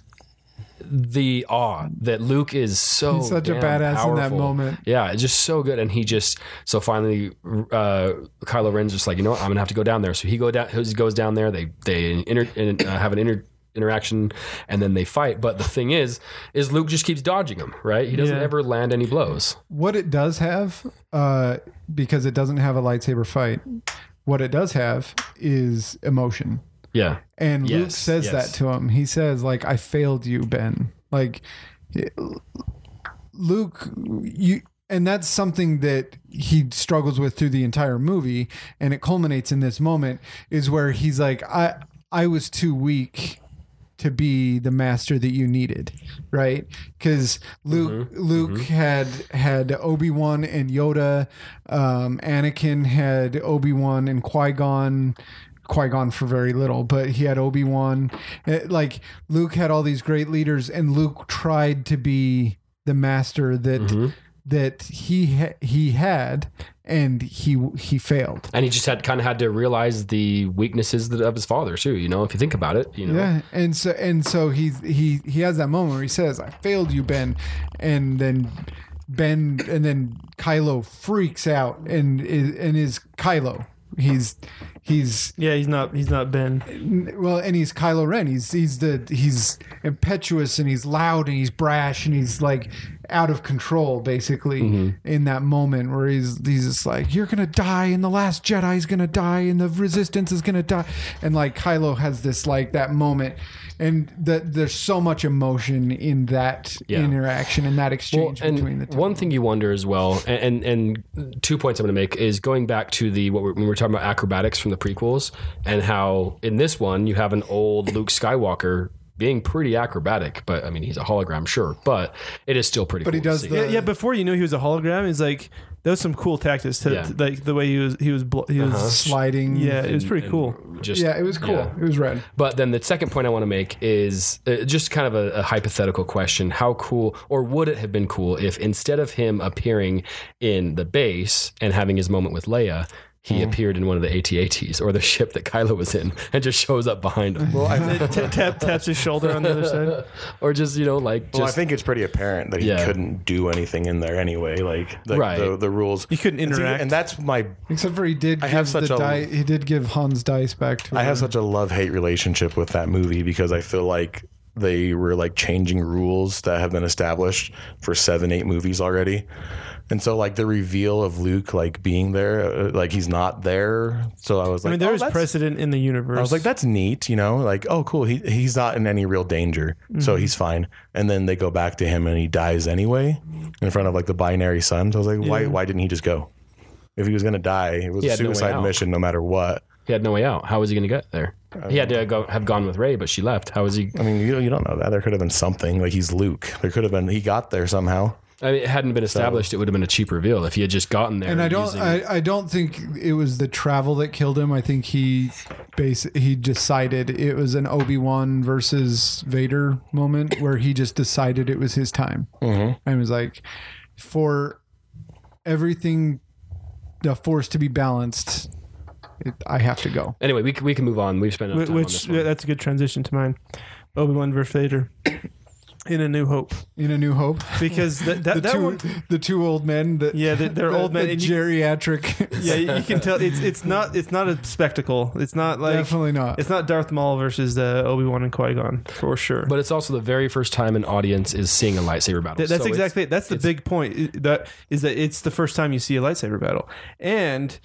the awe that Luke is so He's such a badass in that moment. Yeah, it's just so good, and he just so finally, uh, Kylo Ren's just like, you know what, I'm gonna have to go down there. So he go down, he goes down there. They they inter, uh, have an inter, interaction, and then they fight. But the thing is, is Luke just keeps dodging him. Right? He doesn't Yeah. ever land any blows. What it does have, uh, because it doesn't have a lightsaber fight, what it does have is emotion. Yeah, And Luke says yes. that to him. He says, like, I failed you, Ben. Like, Luke, you. And that's something that he struggles with through the entire movie, and it culminates in this moment is where he's like, "I, I was too weak to be the master that you needed, right? Because Luke, mm-hmm. Luke mm-hmm. had had Obi Wan and Yoda, um, Anakin had Obi Wan and Qui Gon. Qui Gon for very little, but he had Obi Wan. Eh, like Luke had all these great leaders, and Luke tried to be the master that mm-hmm. that he ha- he had, and he he failed. and he just had kind of had to realize the weaknesses of his father too. You know, if you think about it, you know, Yeah, and so and so he's he he has that moment where he says, "I failed you, Ben," and then Ben and then Kylo freaks out and is and is Kylo. He's he's Yeah, he's not he's not Ben. well, and he's Kylo Ren. He's he's the he's impetuous and he's loud and he's brash and he's like out of control basically mm-hmm. in that moment where he's he's just like you're gonna die and the last Jedi's gonna die and the Resistance is gonna die and like Kylo has this like that moment and that there's so much emotion in that Yeah. interaction and that Well, exchange and between the two. one thing you wonder as well, and, and and two points I'm going to make is going back to the what we're, when we're talking about acrobatics from the prequels, and how in this one you have an old Luke Skywalker being pretty acrobatic, but I mean he's a hologram, sure, but it is still pretty. But he cool to does the- Yeah, yeah. Before you knew he was a hologram, he's like that was some cool tactics to, Yeah. to- like the way he was he was blo- he was sliding. yeah, it was pretty And cool. Just Yeah, it was cool. yeah. It was red. But then the second point I want to make is uh, just kind of a, a hypothetical question. How cool, or would it have been cool if instead of him appearing in the base and having his moment with Leia, he hmm. appeared in one of the AT-ATs or the ship that Kylo was in and just shows up behind him? Well, I, T- tap, taps his shoulder on the other side. or just, you know, like well, I think it's pretty apparent that he Yeah. couldn't do anything in there anyway. Like the, Right. the, the rules. he couldn't And see, interact. and that's my Except for he did. I give have such the a- die, He did give Han's dice back to. I her. have such a love hate relationship with that movie because I feel like they were like changing rules that have been established for seven, eight movies already. And so, like the reveal of Luke like being there, uh, like he's not there. So I was like, I mean, there oh, is precedent in the universe. I was like, that's neat, you know, like, oh, cool. He he's not in any real danger, so Mm-hmm. he's fine. And then they go back to him, and he dies anyway in front of like the binary sun. So I was like, why why didn't he just go? If he was gonna die, it was He a had no suicide mission, no matter what. he had no way out. How was he going to get there? He had to go have gone with Rey, but she left. How was he? I mean, you you don't know that. There could have been something. Like he's Luke. There could have been. He got there somehow. I mean, it hadn't been established. It would have been a cheap reveal if he had just gotten there. And I don't, using- I, I don't think it was the travel that killed him. I think he, base, he decided it was an Obi Wan versus Vader moment where he just decided it was his time, Mm-hmm. and was like, for everything, the force to be balanced, it, I have to go. anyway, we can, we can move on. We've spent enough Wh- time on which this one. that's a good transition to mine. Obi Wan versus Vader in A New Hope In A New Hope, because that that, the that two, one. the two old men, that Yeah, they- they're the, old men. the and you- geriatric. yeah, you you can tell it's it's not it's not a spectacle. It's not like definitely not. it's not Darth Maul versus uh, Obi Wan and Qui Gon for sure. But it's also the very first time an audience is seeing a lightsaber battle. Th- that's So it's- exactly that's the it's- big point. i- That is that it's the first time you see a lightsaber battle, and w-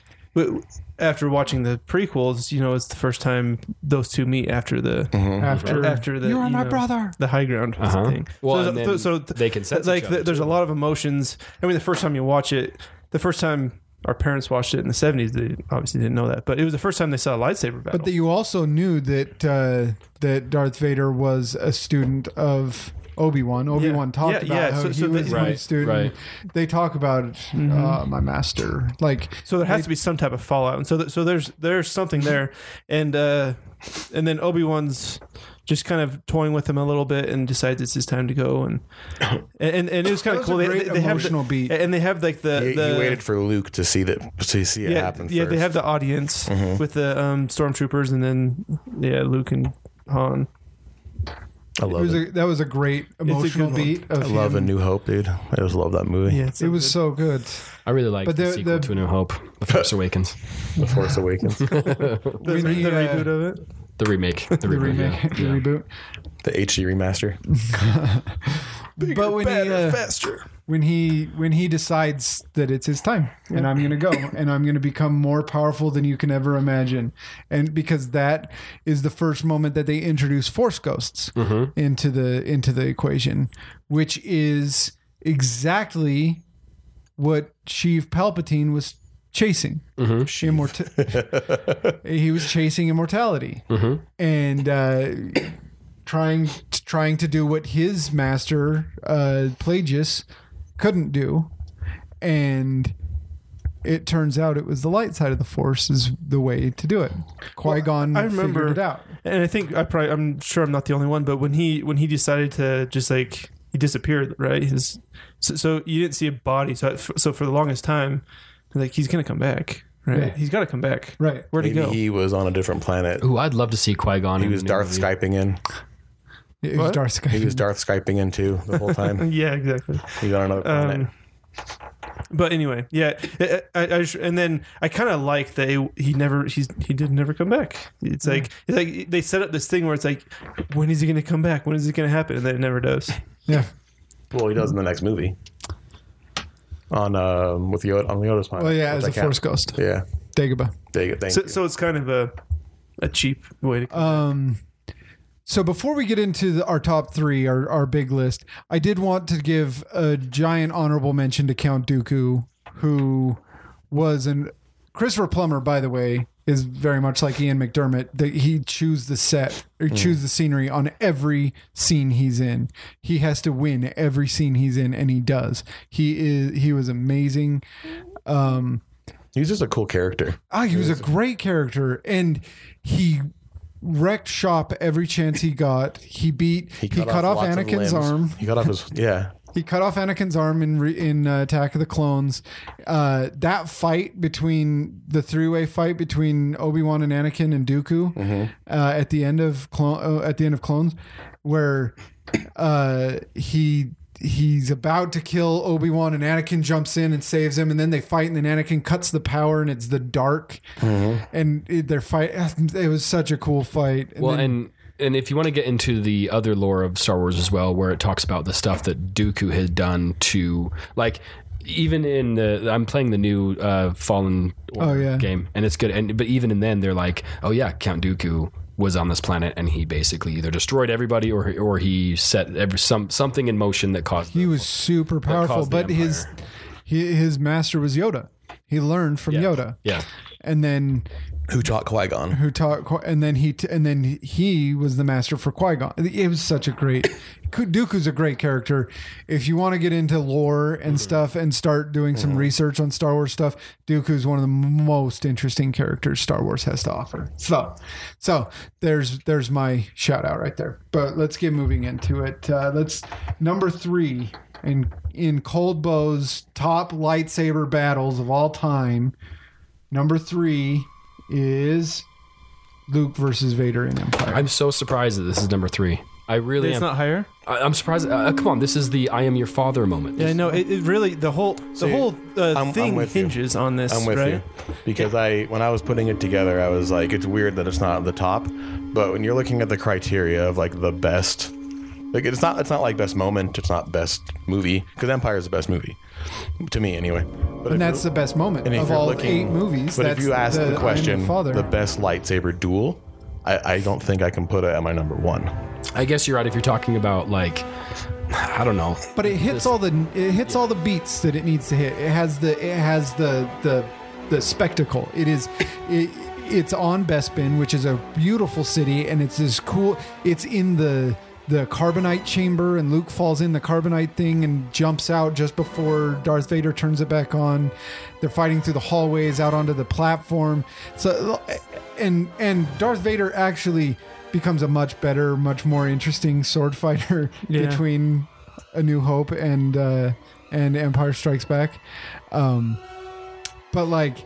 after watching the prequels, you know it's the first time those two meet after the after, after the you are you my know, brother. the high ground Uh-huh. thing. Well, so, and then so they can sense like each other, there's too. a lot of emotions. I mean, the first time you watch it, the first time our parents watched it in the 70s. They obviously didn't know that, but it was the first time they saw a lightsaber battle. But that you also knew that uh, that Darth Vader was a student of Obi Wan. Obi Wan talked Yeah, about yeah, how so- he so was the- a Right, student. right. They talk about uh, my master. Like so there has to be some type of fallout, and so th- so there's there's something there, and uh, and then Obi Wan's just kind of toying with him a little bit and decides it's his time to go, and and, and it was kind of was a cool. They, great they, they have emotional the, beat. and they have like the He, the he waited for Luke to see that to see it yeah happen. yeah they have the audience Mhm. with the um, stormtroopers, and then yeah Luke and Han. I it was it. a, that was a great emotional one. beat. Of I love A. New Hope, dude. I just love that movie. Yeah, it's It was good. so good. I really like But the, the- sequel the- to A New Hope, The Force Awakens, The Force Awakens, the, when the uh, reboot of it. the remake, the, The remake, remake, yeah. the Yeah. reboot. the HD remaster. But when he uh, faster. when he when he decides that it's his time and I'm going to go and I'm going to become more powerful than you can ever imagine. And because that is the first moment that they introduce force ghosts into the into the equation which is exactly what Sheev Palpatine was chasing. Immorta- he was chasing immortality. And uh trying trying to do what his master uh Plagueis couldn't do and it turns out it was the light side of the force is the way to do it qui-gon I remember- figured it out And I think I probably I'm sure I'm not the only one, but when he when he decided to just like he disappeared, right? His so, so you didn't see a body. So so for the longest time, like he's gonna come back, right? Yeah. He's got to come back. right Where'd he go? he was on a different planet. Ooh, I'd love to see Qui Gon. He was Darth Skyping in. It was What? Darth He was Darth Skyping into the whole time. yeah, exactly. He's on another planet. Um, but anyway, yeah, I, I, I and then I kind of like that he, he never he's he did never come back. It's like it's like they set up this thing where it's like, when is he going to come back? When is it going to happen? And then it never does. yeah well, he does in the next movie. On um with Yoda on the Yoda's planet. well yeah as I a can't- force ghost Yeah. Dagobah Thank you. Thank So, so it's kind of a a cheap way to. Um, so before we get into the, our top three, our, our big list, I did want to give a giant honorable mention to Count Dooku, who was an Christopher Plummer, by the way, is very much like Ian McDiarmid. That he choose the set or choose the scenery on every scene he's in. He has to win every scene he's in, and he does. He is he was amazing. Um, He's just a cool character. Ah, he was a great character, and he wrecked shop every chance he got. He beat. He cut, off, lots of Anakin's limbs. arm. He cut off his yeah. He cut off Anakin's arm in re, in uh, Attack of the Clones. Uh, that fight between the three way fight between Obi Wan and Anakin and Dooku uh, at the end of clone uh, at the end of Clones, where uh, he he's about to kill Obi Wan and Anakin jumps in and saves him, and then they fight, and then Anakin cuts the power, and it's the dark, and it, their fight. It was such a cool fight. And Well, then- and and if you want to get into the other lore of Star Wars as well, where it talks about the stuff that Dooku had done to like. Even in the, I'm playing the new uh, Fallen Order Oh, yeah. game, and it's good. And but even in then, they're like, oh yeah, Count Dooku was on this planet, and he basically either destroyed everybody or or he set every, some something in motion that caused. he the- was super powerful, but his he, his master was Yoda. He learned from Yeah. Yoda, yeah. and then Who taught Qui Gon? who taught, and then he t- and then he was the master for Qui Gon. It was such a great. Dooku's a great character. If you want to get into lore and stuff and start doing some research on Star Wars stuff, Dooku's one of the most interesting characters Star Wars has to offer. So, so there's there's my shout out right there. But let's get moving into it. Uh, let's number three in in Cold Bow's top lightsaber battles of all time. Number three is Luke versus Vader in Empire. I'm so surprised that this is number three. I really It's am. not higher. I, I'm surprised. Uh, come on, this is the "I am your father" moment. Yeah, no. It, it really the whole the See, whole uh, I'm- I'm thing with you. hinges on this. I'm with right? you because I when I was putting it together, I was like, it's weird that it's not at the top, but when you're looking at the criteria of like the best, like it's not it's not like best moment, it's not best movie because Empire is the best movie to me anyway. But and that's the best moment and of all looking- eight movies. But that's if you ask the, the, question, your the best lightsaber duel, I, I don't think I can put it at my number one. I guess you're right if you're talking about like I don't know. but it hits all the it hits all the beats that it needs to hit. It has the it has the the the spectacle. It is it, it's on Bespin, which is a beautiful city, and it's this cool. It's in the the carbonite chamber, and Luke falls in the carbonite thing and jumps out just before Darth Vader turns it back on. They're fighting through the hallways out onto the platform. So and and Darth Vader actually becomes a much better, much more interesting sword fighter Yeah. between A New Hope and uh, and Empire Strikes Back. Um, but like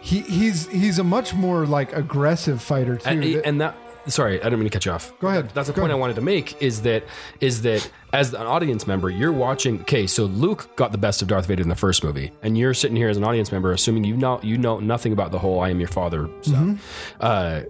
he he's he's a much more like aggressive fighter too. and, and that sorry i didn't mean to cut you off Go ahead. that's the Go point ahead. i wanted to make is that is that as an audience member you're watching okay so luke got the best of darth vader in the first movie and you're sitting here as an audience member assuming you know you know nothing about the whole i am your father stuff Mm-hmm. uh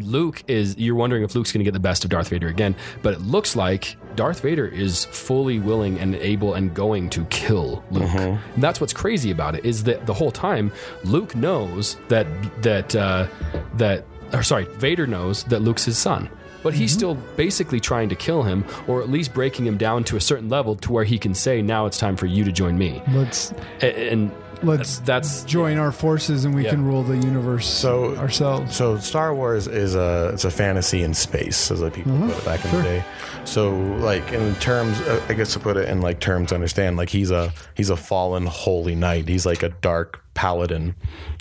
Luke is you're wondering if Luke's going to get the best of Darth Vader again, but it looks like Darth Vader is fully willing and able and going to kill Luke. And that's what's crazy about it is that the whole time Luke knows that that uh, that or sorry, Vader knows that Luke's his son. But he's still basically trying to kill him, or at least breaking him down to a certain level to where he can say, "Now it's time for you to join me." let's A- And let's that's join our forces and we Yeah. can rule the universe So- ourselves. So Star Wars is a it's a fantasy in space, as like people put it back in the day. So like in terms, uh, I guess to put it in like terms to understand, like he's a he's a fallen holy knight. He's like a dark paladin.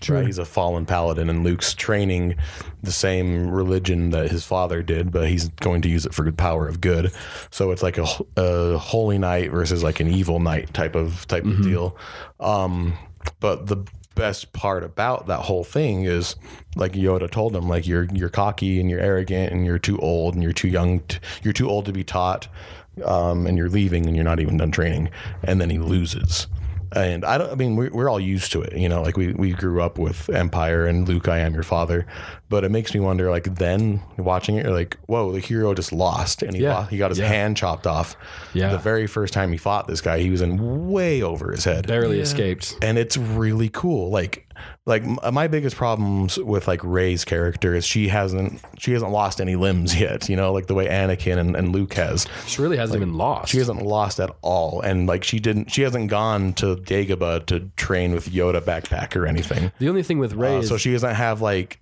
Right? He's a fallen paladin, and Luke's training the same religion that his father did, but he's going to use it for the power of good. So it's like a, a holy knight versus like an evil knight type of type of deal. Um, but the best part about that whole thing is like Yoda told him like you're you're cocky and you're arrogant and you're too old and you're too young t- you're too old to be taught um, and you're leaving and you're not even done training and then he loses and I don't I mean we're, we're all used to it you know like we, we grew up with Empire and Luke I am your father but it makes me wonder like then watching it you're like whoa the hero just lost and he Yeah. lost, he got his Yeah. hand chopped off Yeah. the very first time he fought this guy he was in way over his head barely escaped. and it's really cool. Like, like my biggest problems with like Rey's character is she hasn't she hasn't lost any limbs yet. You know, like the way Anakin and, and Luke has. She really hasn't even lost. She hasn't lost at all, and like she didn't. She hasn't gone to Dagobah to train with Yoda backpack or anything. the only thing with Rey Uh, is so she doesn't have like,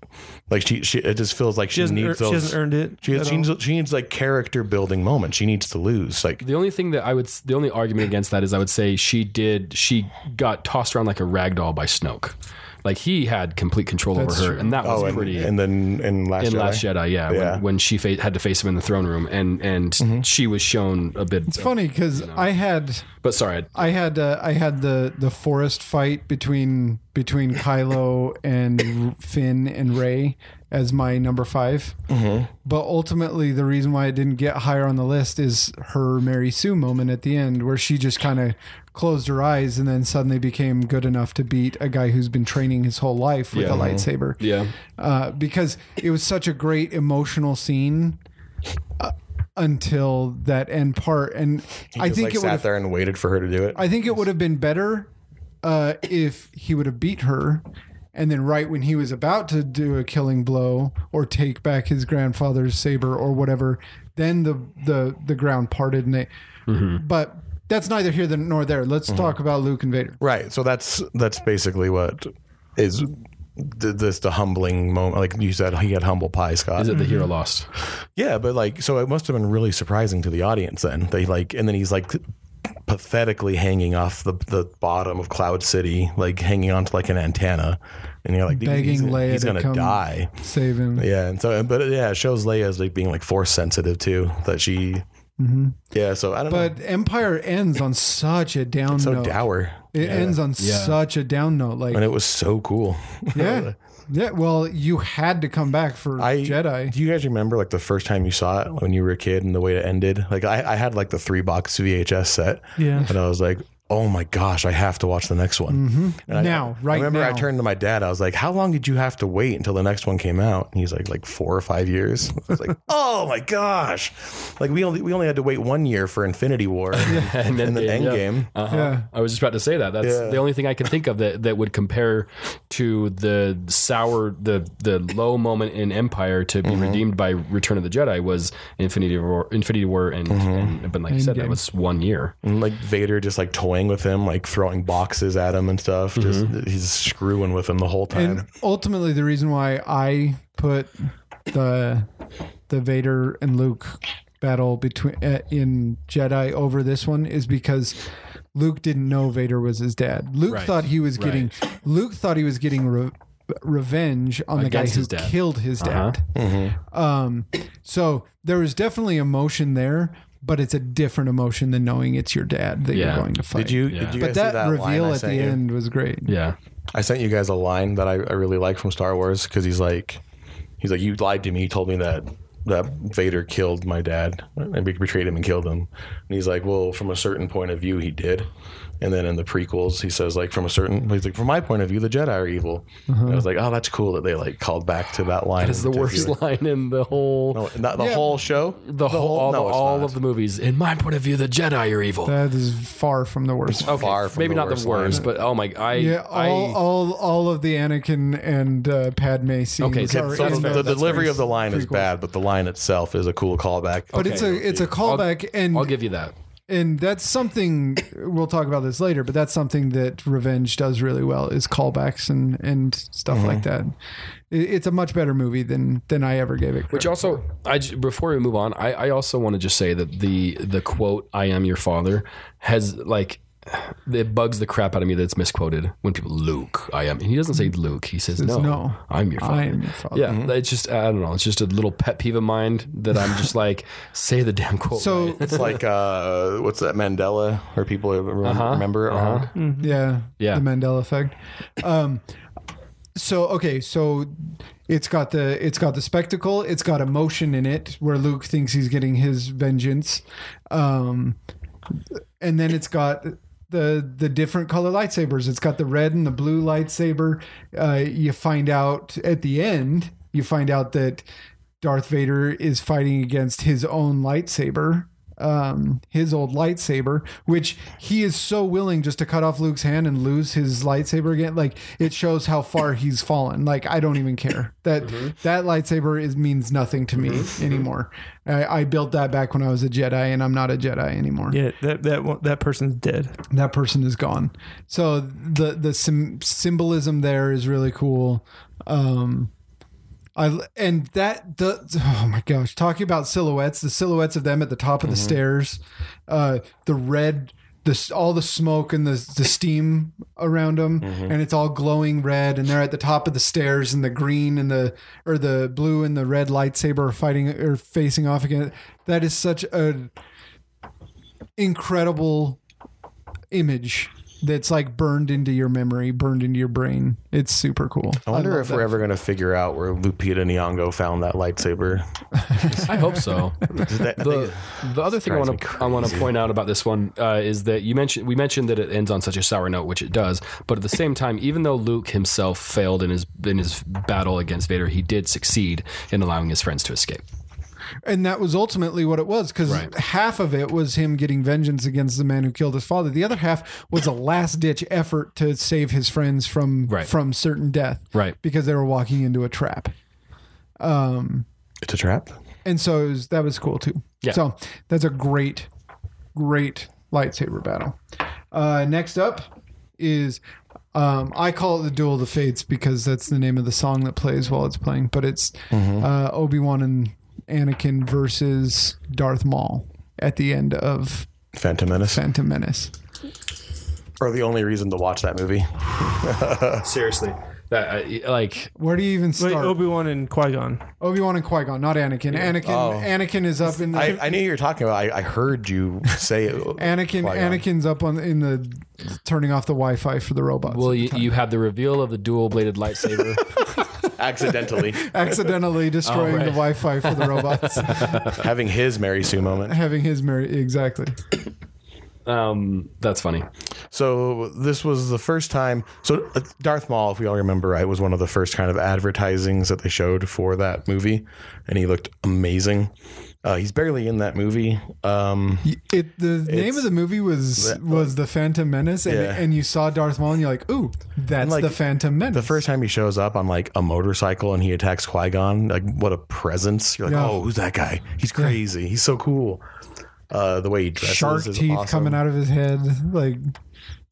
like she, she it just feels like she, She needs ear- those. she hasn't earned it. she, at she, needs, she needs like character building moments. She needs to lose. Like The only thing that I would, the only argument against that is I would say she did, she got tossed around like a rag doll by Snoke. Like he had complete control over her, and that was oh, and, pretty. and then in Last in Jedi. Last Jedi, yeah, Yeah. When, when she fa- had to face him in the throne room, and and she was shown a bit. It's funny because I had but sorry, I had uh, I had the the forest fight between between Kylo and Finn and Rey as my number 5 But ultimately, the reason why it didn't get higher on the list is her Mary Sue moment at the end, where she just kind of closed her eyes and then suddenly became good enough to beat a guy who's been training his whole life with Yeah. a lightsaber. yeah, Uh, because it was such a great emotional scene. Uh, until that end part, and I just think like it would sat have there and waited for her to do it. I think it would have been better uh, if he would have beat her, and then right when he was about to do a killing blow or take back his grandfather's saber or whatever, then the the the ground parted and they. But that's neither here nor there. Let's mm-hmm. talk about Luke and Vader. Right. So that's that's basically what is th- this the humbling moment. Like you said, he had humble pie, Scott. is it the mm-hmm. hero lost? Yeah, but like, so it must have been really surprising to the audience then. They like, and then he's like pathetically hanging off the the bottom of Cloud City, like hanging onto like an antenna, and you're like, Begging he's, Leia he's to gonna come die. Save him. Yeah, and so, but yeah, it shows Leia as like being like force sensitive too. That she, Mm-hmm. yeah. So I don't know. But Empire ends on such a down So note. dour, It ends on such a down note. Like and it was so cool. yeah, yeah. Well, you had to come back for I Jedi. Do you guys remember like the first time you saw it when you were a kid and the way it ended? Like I, I had like the three box VHS set. Yeah. And I was like, "Oh my gosh, I have to watch the next one." And I- Now, right I remember I turned to my dad. I was like, "How long did you have to wait until the next one came out?" And he's like, "Like four or five years." I was like, "Oh my gosh!" Like we only we only had to wait one year for Infinity War and then, Endgame, yeah. Endgame. Uh-huh. Yeah. I was just about to say that. That's Yeah. the only thing I can think of that, that would compare to the sour, the the low moment in Empire to be Mm-hmm. redeemed by Return of the Jedi was Infinity War, Infinity War, and, Mm-hmm. and but like you said, that was one year. And like Vader just like toying with him, like throwing boxes at him and stuff. Just he's screwing with him the whole time. And ultimately, the reason why I put the the Vader and Luke battle between uh, in Jedi over this one is because Luke didn't know Vader was his dad. Luke Right. thought he was getting Luke thought he was getting re- revenge on the guy who his dad. killed his dad. Uh-huh. Um, so there was definitely emotion there, but it's a different emotion than knowing it's your dad that Yeah. you're going to fight. did you Yeah. did you But guys that, see that line reveal at the you? end was great. Yeah, I sent you guys a line that I, I really like from Star Wars because he's like, he's like, you lied to me. You told me that that Vader killed my dad and betrayed him and killed him. And he's like, well, from a certain point of view, he did. And then in the prequels, he says like, from a certain, he's like, from my point of view, the Jedi are evil. And I was like, oh, that's cool that they like called back to that line. it's the worst view. line in the whole. No, not the Yeah. whole show. The whole, all, no, the, it's all not. of the movies. In my point of view, the Jedi are evil. That is far from the worst. okay, far from maybe the not worst the worst, line. but oh my, I, Yeah, I, all, all, all of the Anakin and uh, Padme scenes Okay, so- are so So in the, the delivery of the line is bad, but the line itself is a cool callback. But it's a it's a callback, and I'll give you that. And that's something we'll talk about this later. But that's something that Revenge does really well is callbacks and and stuff Mm-hmm. like that. It, it's a much better movie than than I ever gave it. Which credit also, I j- before we move on, I, I also want to just say that the the quote "I am your father" has like it bugs the crap out of me that it's misquoted when people Luke I am. He doesn't say Luke. He says, no, no. I'm your father. I am your father. Yeah, it's just I don't know. It's just a little pet peeve of mine that I'm just like say the damn quote. So right. It's like uh, what's that Mandela, where people remember, Uh-huh, remember it uh-huh. wrong? Yeah. Yeah. The Mandela effect. Um so okay, so it's got the it's got the spectacle, it's got emotion in it where Luke thinks he's getting his vengeance. Um and then it's got the the different color lightsabers. It's got the red and the blue lightsaber. Uh you find out at the end, you find out that Darth Vader is fighting against his own lightsaber, um, his old lightsaber, which he is so willing just to cut off Luke's hand and lose his lightsaber again. Like it shows how far he's fallen. Like I don't even care that that lightsaber is means nothing to me anymore. I, I built that back when I was a Jedi, and I'm not a Jedi anymore. Yeah, that that that person's dead. That person is gone. So the the sim- symbolism there is really cool. Um, I and that the oh my gosh, talking about silhouettes, the silhouettes of them at the top of the stairs, uh, the red, the all the smoke and the the steam around them, and it's all glowing red, and they're at the top of the stairs, and the green and the or the blue and the red lightsaber are fighting or facing off again. That is such a incredible image that's like burned into your memory, burned into your brain. It's super cool. I wonder love if we're that. ever going to figure out where Lupita Nyong'o found that lightsaber. I hope so. That- the, think- the other thing I want to I want to point out about this one uh, is that you mentioned we mentioned that it ends on such a sour note, which it does. But at the same time, even though Luke himself failed in his in his battle against Vader, he did succeed in allowing his friends to escape. And that was ultimately what it was because Right. half of it was him getting vengeance against the man who killed his father. The other half was a last ditch effort to save his friends from Right. from certain death. Right. Because they were walking into a trap. Um, it's a trap. and so it was, that was cool too. Yeah. So that's a great, great lightsaber battle. Uh, next up is um, I call it the Duel of the Fates because that's the name of the song that plays while it's playing. But it's uh, Obi Wan and Anakin versus Darth Maul at the end of Phantom Menace. Phantom Menace. or the only reason to watch that movie. Seriously, that uh, like Where do you even Wait, start? Obi Wan and Qui Gon. Obi Wan and Qui Gon, not Anakin. Anakin. Oh. Anakin is up in the. I, I knew you were talking about. I, I heard you say it. Anakin. Qui-Gon. Anakin's up on in the turning off the Wi-Fi for the robots. well, you, time. you had the reveal of the dual bladed lightsaber. Accidentally accidentally destroying right. the Wi-Fi for the robots, having his Mary Sue moment. having his Mary exactly. um, that's funny. So this was the first time. So uh, Darth Maul, if we all remember right, was one of the first kind of advertisings that they showed for that movie, and he looked amazing. Uh, he's barely in that movie. Um, It the name of the movie was was the Phantom Menace, and, Yeah. and you saw Darth Maul, and you're like, "Ooh, that's like, the Phantom Menace." the first time he shows up on like a motorcycle and he attacks Qui Gon, like what a presence! You're like, Yeah. oh, who's that guy? He's crazy. He's so cool. Uh, the way he dresses shark teeth awesome. coming out of his head, like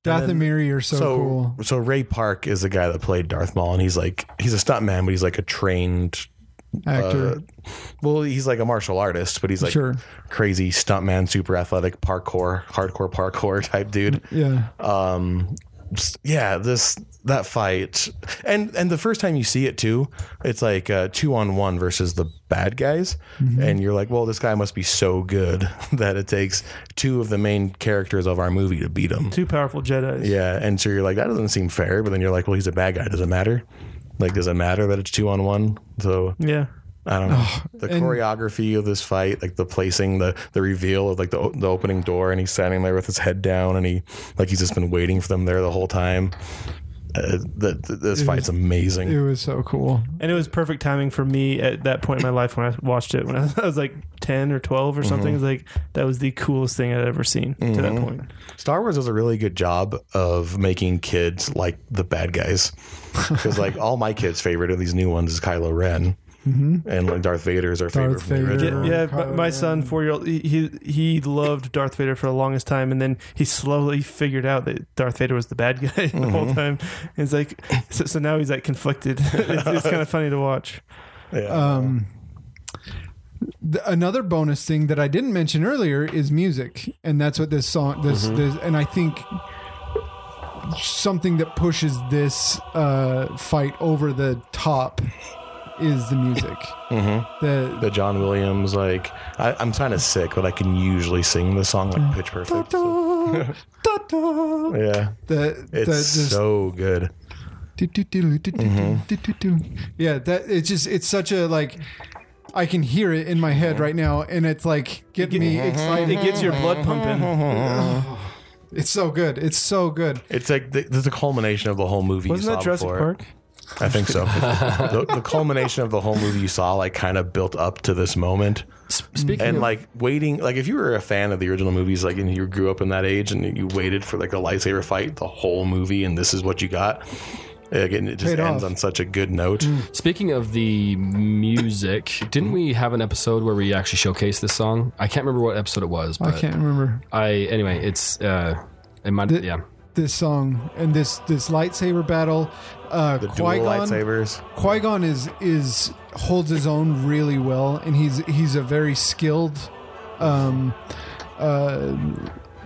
Dathomiri are so, so cool. so Ray Park is the guy that played Darth Maul, and he's like he's a stuntman, but he's like a trained. Actor, Uh, well, he's like a martial artist, but he's like Sure. crazy stuntman, super athletic, parkour, hardcore parkour type dude. yeah, um yeah this that fight. And and the first time you see it too it's like uh two on one versus the bad guys. And you're like well this guy must be so good that it takes two of the main characters of our movie to beat him. Two powerful Jedi's. yeah and so you're like that doesn't seem fair. But then you're like well he's a bad guy. Does it matter like does it matter that it's two on one so Yeah. I don't know the and- choreography of this fight, like the placing, the the reveal of like the the opening door, and he's standing there with his head down, and he like he's just been waiting for them there the whole time. Uh, the, the, this fight's amazing. it was so cool. And it was perfect timing for me at that point in my life when I watched it. When I was, I was like 10 or 12 or something. It's like, that was the coolest thing I'd ever seen to that point. Star Wars does a really good job of making kids like the bad guys, because like all my kids' favorite of these new ones is Kylo Ren, and like Darth Vader is our favorite Darth from the Vader. original. Yeah, Kylo my, my son, four year old, he, he he loved Darth Vader for the longest time, and then he slowly figured out that Darth Vader was the bad guy the whole time. And it's like, so, so now he's like conflicted. it's, it's kind of funny to watch. Yeah. Um, th- another bonus thing that I didn't mention earlier is music, and that's what this song this this and I think something that pushes this uh, fight over the top is the music. Mm-hmm. The the John Williams, like I, I'm kind of sick, but I can usually sing the song like mm. pitch perfect. so- yeah, the it's the, this- so good. Yeah, that it's just it's such a like I can hear it in my head mm-hmm. right now and it's like getting me mm-hmm. excited. It gets your blood pumping. It's so good. It's so good. It's like the, the culmination of the whole movie. Wasn't you that Jurassic before. Park? I think so. the, the culmination of the whole movie you saw, like, kind of built up to this moment. Speaking And of, like waiting, like if you were a fan of the original movies, like and you grew up in that age, and you waited for like a lightsaber fight the whole movie, and this is what you got. Again, it just Paid ends off. on such a good note. speaking of the music, didn't we have an episode where we actually showcased this song? I can't remember what episode it was, I can't remember I anyway, it's uh, it might The- yeah. this song and this this lightsaber battle. Uh, The dual Qui Gon lightsabers. Qui Gon is is holds his own really well, and he's he's a very skilled um, uh,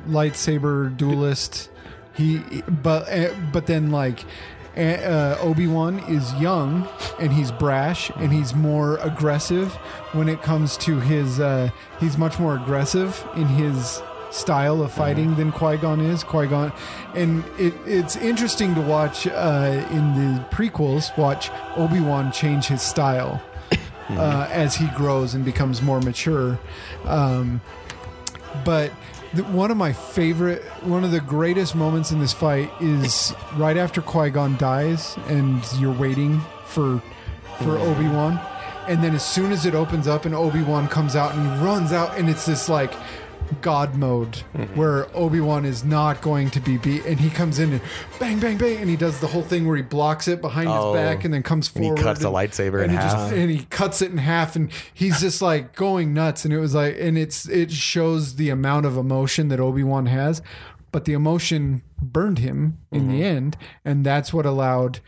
lightsaber duelist. He but uh, but then like uh, Obi Wan is young and he's brash and he's more aggressive when it comes to his. Uh, he's much more aggressive in his style of fighting than Qui Gon is. Qui Gon, and it, it's interesting to watch uh, in the prequels. Watch Obi Wan change his style uh, as he grows and becomes more mature. Um, but one of my favorite, one of the greatest moments in this fight is right after Qui Gon dies, and you're waiting for for Obi Wan, and then as soon as it opens up and Obi Wan comes out and he runs out, and it's this like God mode where Obi Wan is not going to be beat, and he comes in and bang, bang, bang, and he does the whole thing where he blocks it behind Oh. his back and then comes forward And he cuts the lightsaber and in he just- half. and he cuts it in half, and he's just like going nuts. And it was like, and it's it shows the amount of emotion that Obi Wan has, but the emotion burned him in the end, and that's what allowed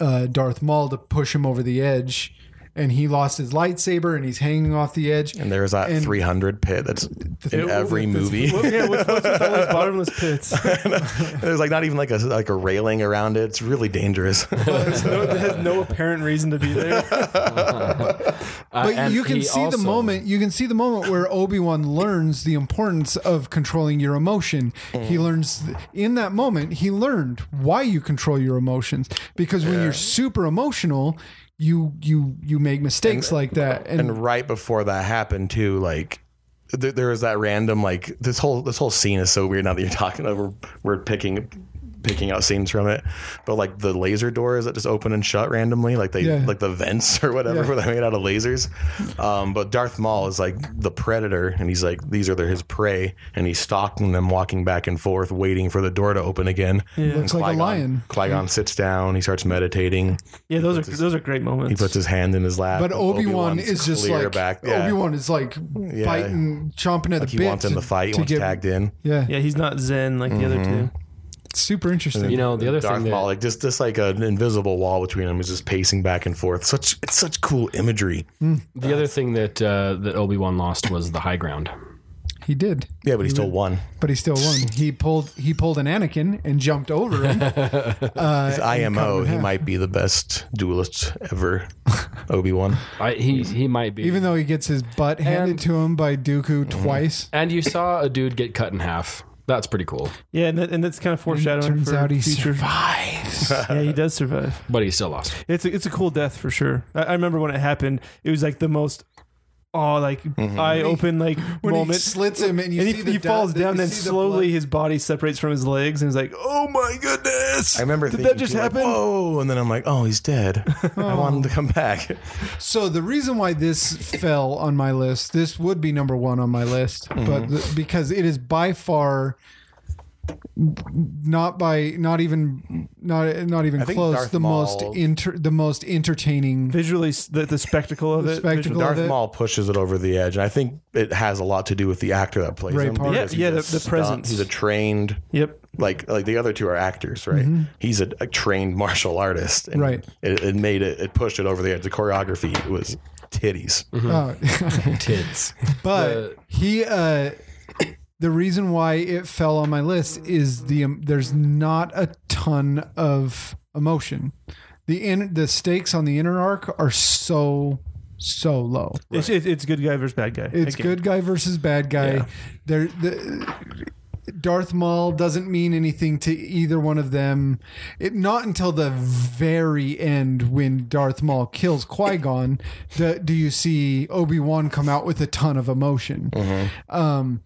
uh, Darth Maul to push him over the edge. And he lost his lightsaber, and he's hanging off the edge. And there's that And- 300 pit that's in every movie. Well, yeah, what's, what's with all those bottomless pits? There's like not even like a like a railing around it. It's really dangerous. There's no, it has no apparent reason to be there. Uh, But and you can see also- the moment. You can see the moment where Obi Wan learns the importance of controlling your emotion. He learns in that moment. He learned why you control your emotions because when you're super emotional, you you you make mistakes like that. And, and right before that happened too, like there, there is that random like this whole this whole scene is so weird now that you're talking over we're picking picking out scenes from it but like the laser doors that just open and shut randomly like they Yeah. like the vents or whatever Yeah. where they're made out of lasers um but darth maul is like the predator and he's like these are their, his prey and he's stalking them walking back and forth waiting for the door to open again Looks like a Qui-Gon- lion. Qui-Gon sits down he starts meditating Yeah, those are those are great moments. he puts his hand in his lap But Obi Wan is just like back yeah. Obi Wan is like biting, chomping at like the he bit. wants in to- the fight he to wants get- tagged in Yeah, yeah, he's not zen like the other two. It's super interesting. You know, the other Darth thing that, Maul, like just just like an invisible wall between them, is just pacing back and forth. Such it's such cool imagery. the other thing that uh, that Obi Wan lost was the high ground. he did, Yeah, but he still won. but he still won. He pulled he pulled an Anakin and jumped over him. uh, His and IMO, he half. might be the best duelist ever. Obi Wan. He he might be. even though he gets his butt handed And- to him by Dooku twice. and you saw a dude get cut in half. That's pretty cool. Yeah, and, that, and that's kind of foreshadowing Turns for out he future. survives. Yeah, he does survive. But he still lost. It's a, it's a cool death for sure. I, I remember when it happened. It was like the most, oh, like eye open like when he slits him and you and see he, the he du- falls you down, then see the slowly blood. his body separates from his legs, and he's like, "Oh my goodness!" I remember Did thinking, that just too, like, happen? Whoa! And then I'm like, oh, he's dead. I want him to come back. So the reason why this fell on my list, this would be number one on my list, Mm-hmm. but th- because it is by far not by not even not not even I close Darth the most Maul- inter the most entertaining Visually, the, the spectacle of The it. spectacle. visually- of Darth it. Maul pushes it over the edge, and I think it has a lot to do with the actor that plays Ray him. Park. Yeah, yeah, the- the presence. He's a trained Yep. like like the other two are actors, right? He's a, a trained martial artist, and Right. It, it made it. It pushed it over the edge. The choreography was titties. uh, Tits. but The- he uh the reason why it fell on my list is the um, there's not a ton of emotion the in the stakes on the inner arc are so so low It's, it's it's good guy versus bad guy. It's Again. good guy versus bad guy. Yeah. There, the Darth Maul doesn't mean anything to either one of them. It not until the very end when Darth Maul kills Qui Gon do, do you see Obi Wan come out with a ton of emotion. Um,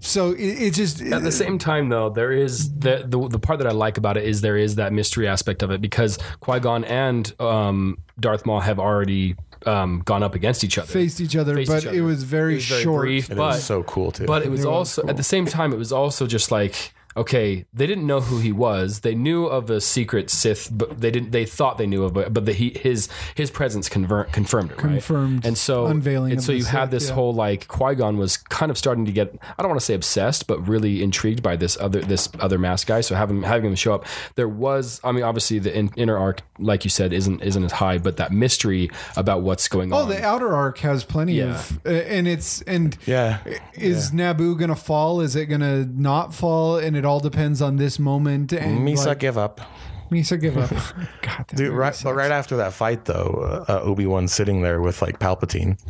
so it, it just At the same time, though, there is the, the the part that I like about it is there is that mystery aspect of it because Qui Gon and um, Darth Maul have already um, gone up against each other. faced each other, Faced but each it was very It was very short. brief, It but was so cool too. But it was It was also at the same time, it was also just like okay, they didn't know who he was. They knew of a secret Sith, but they didn't. They thought they knew of, it, but the, he, his his presence convert, confirmed it, right? Confirmed And so unveiling And so you had Sith, this yeah. whole like Qui Gon was kind of starting to get. I don't want to say obsessed, but really intrigued by this other this other mask guy. So having having him show up, there was. I mean, obviously the in, inner arc, like you said, isn't isn't as high, but that mystery about what's going Oh, on. Oh, the outer arc has plenty Yeah. of, uh, and it's and yeah, is Naboo gonna fall? Is it gonna not fall? And it all depends on this moment. And Misa like, give up. Misa give up. God, Dude, right, but right after that fight, though, uh, Obi Wan sitting there with like Palpatine,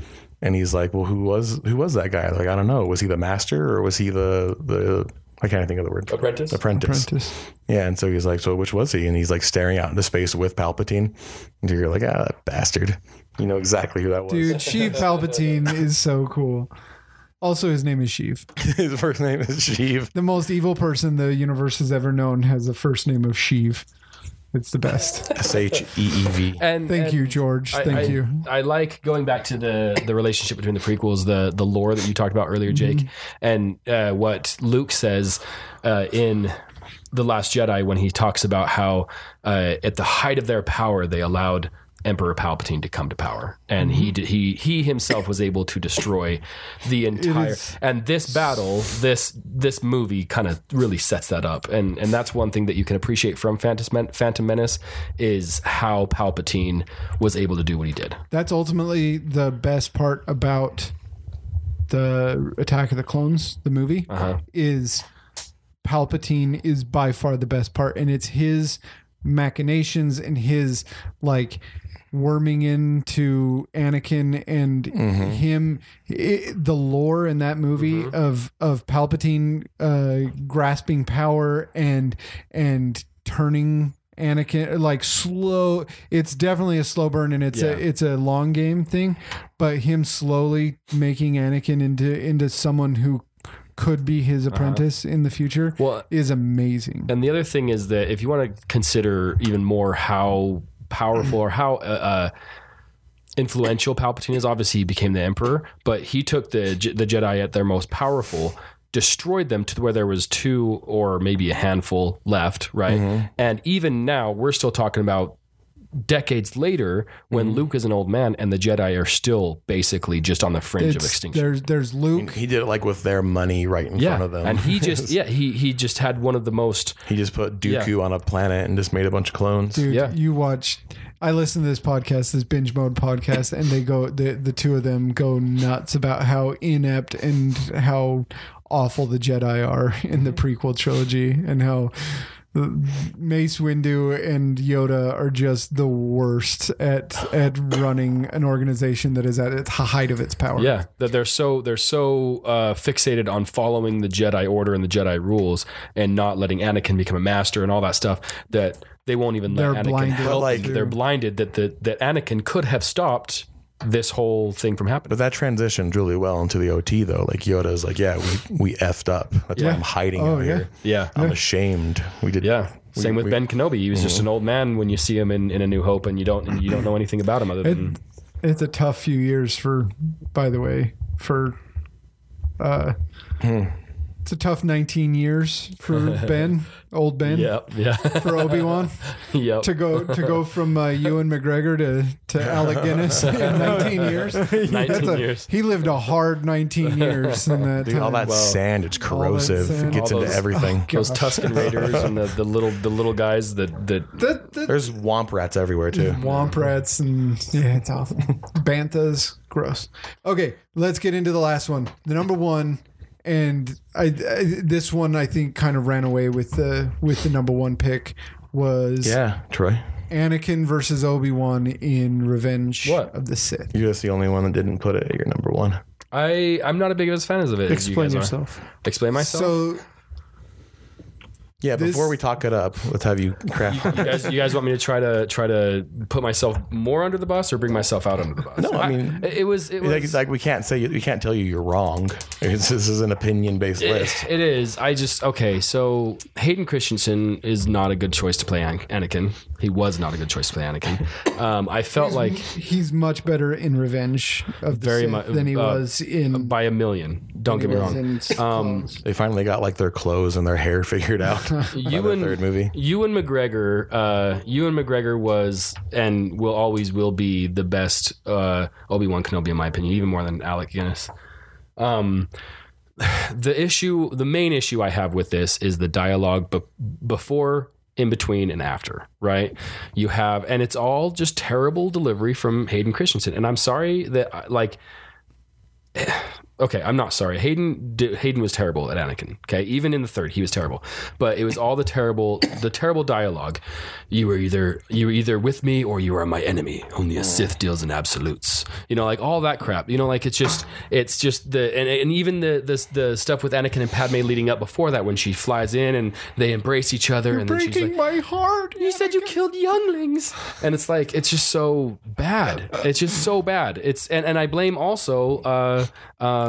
and he's like, "Well, who was who was that guy? Like, I don't know. Was he the master or was he the the I can't think of the word. Apprentice? Apprentice. Apprentice. Yeah, and so he's like, "So which was he?" And he's like staring out into space with Palpatine, and you're like, "Ah, that bastard." You know exactly who that was. Dude, Sheev Palpatine is so cool. Also, his name is Sheev. His first name is Sheev. The most evil person the universe has ever known has a first name of Sheev. It's the best. S H E E V. And Thank and you, George. I- Thank I- you. I like going back to the the relationship between the prequels, the the lore that you talked about earlier, Jake, Mm-hmm. and uh, what Luke says uh, in the Last Jedi when he talks about how uh, at the height of their power they allowed Emperor Palpatine to come to power, and he Mm-hmm. did, he he himself was able to destroy the entire. And this battle, this this movie, kind of really sets that up, and and that's one thing that you can appreciate from Phantom Phantom Menace is how Palpatine was able to do what he did. That's ultimately the best part about the Attack of the Clones, the movie, Uh-huh. is Palpatine is by far the best part, and it's his machinations and his like worming into Anakin and him i the lore in that movie of of Palpatine uh, grasping power and and turning Anakin like slow it's definitely a slow burn and it's Yeah. a it's a long game thing but him slowly making Anakin into into someone who could be his apprentice in the future Uh-huh. Well, is amazing. And the other thing is that if you want to consider even more how powerful or how uh, uh, influential Palpatine is, obviously he became the Emperor, but he took the the Jedi at their most powerful, destroyed them to where there was two or maybe a handful left, right? And even now, we're still talking about decades later when mm-hmm. Luke is an old man and the Jedi are still basically just on the fringe of extinction. there's there's Luke He did it like with their money right in Yeah, front of them. and he just yeah he he just had one of the most he just put Dooku on a planet and just made a bunch of clones. dude Yeah. you watch I listen to this podcast this binge mode podcast and they go the the two of them go nuts about how inept and how awful the Jedi are in the mm-hmm. prequel trilogy and how Mace Windu and Yoda are just the worst at at running an organization that is at its height of its power. Yeah, that they're so they're so uh, fixated on following the Jedi Order and the Jedi rules, and not letting Anakin become a master and all that stuff that they won't even let They're Anakin blinded. help. Like- they're blinded that the that Anakin could have stopped this whole thing from happening. But that transitioned really well into the OT though. Like Yoda's like, yeah, we, we effed up. That's Yeah. why I'm hiding Oh, out yeah. here. Yeah, I'm ashamed. We did. yeah. we- Same with we- Ben Kenobi. He was just an old man when you see him in, in A New Hope, and you don't and you don't know anything about him other than It's a tough few years for by the way, for uh it's a tough 19 years for Ben, old Ben, yep, yeah, for Obi-Wan. yep. to go to go from uh, Ewan McGregor to to Alec Guinness in 19 years. 19 a- years. He lived a hard 19 years in that Dude, all time. that sand, it's corrosive. sand. It gets All into those- everything. Those Tusken Raiders and the, the little the little guys that that The, the There's womp rats everywhere too. womp rats and yeah, it's awful. Banthas, gross. Okay, let's get into the last one. The number one, and I, I this one I think kind of ran away with the with the number one pick was Yeah, Troy. Anakin versus Obi Wan in Revenge What? of the Sith. You're just the only one that didn't put it at your number one. I I'm not a big of as fan of it. as you Explain are. yourself. Explain myself. So Yeah, This- before we talk it up, let's have you craft. you guys, you guys want me to try to try to put myself more under the bus or bring myself out under the bus? No, I mean- it, it was it was like, it's like we can't say we can't tell you you're wrong. It's, this is an opinion based list. it is. I just okay. So Hayden Christensen is not a good choice to play An- Anakin. He was not a good choice to play Anakin. Um, I felt like he's much better in Revenge of the Very Sith mu- than he uh, was in. by a million. Don't get me wrong. Um, They finally got like their clothes and their hair figured out. the Ewan, third movie. McGregor, uh, Ewan McGregor was and will always will be the best uh, Obi Wan Kenobi in my opinion, even more than Alec Guinness. Um, the issue, the main issue I have with this is the dialogue be- before, in between, and after. Right? You have, and it's all just terrible delivery from Hayden Christensen. And I'm sorry that like okay, I'm not sorry. Hayden Hayden was terrible at Anakin. Okay, even in the third, he was terrible. But it was all the terrible, the terrible dialogue. You were either you were either with me or you are my enemy. Only a Sith deals in absolutes. You know, like all that crap. You know, like it's just it's just the and, and even the, the the stuff with Anakin and Padme leading up before that when she flies in and they embrace each other and then she's breaking like. my heart. You said you killed younglings, and it's like it's just so bad. It's just so bad. It's and, and I blame also uh, uh,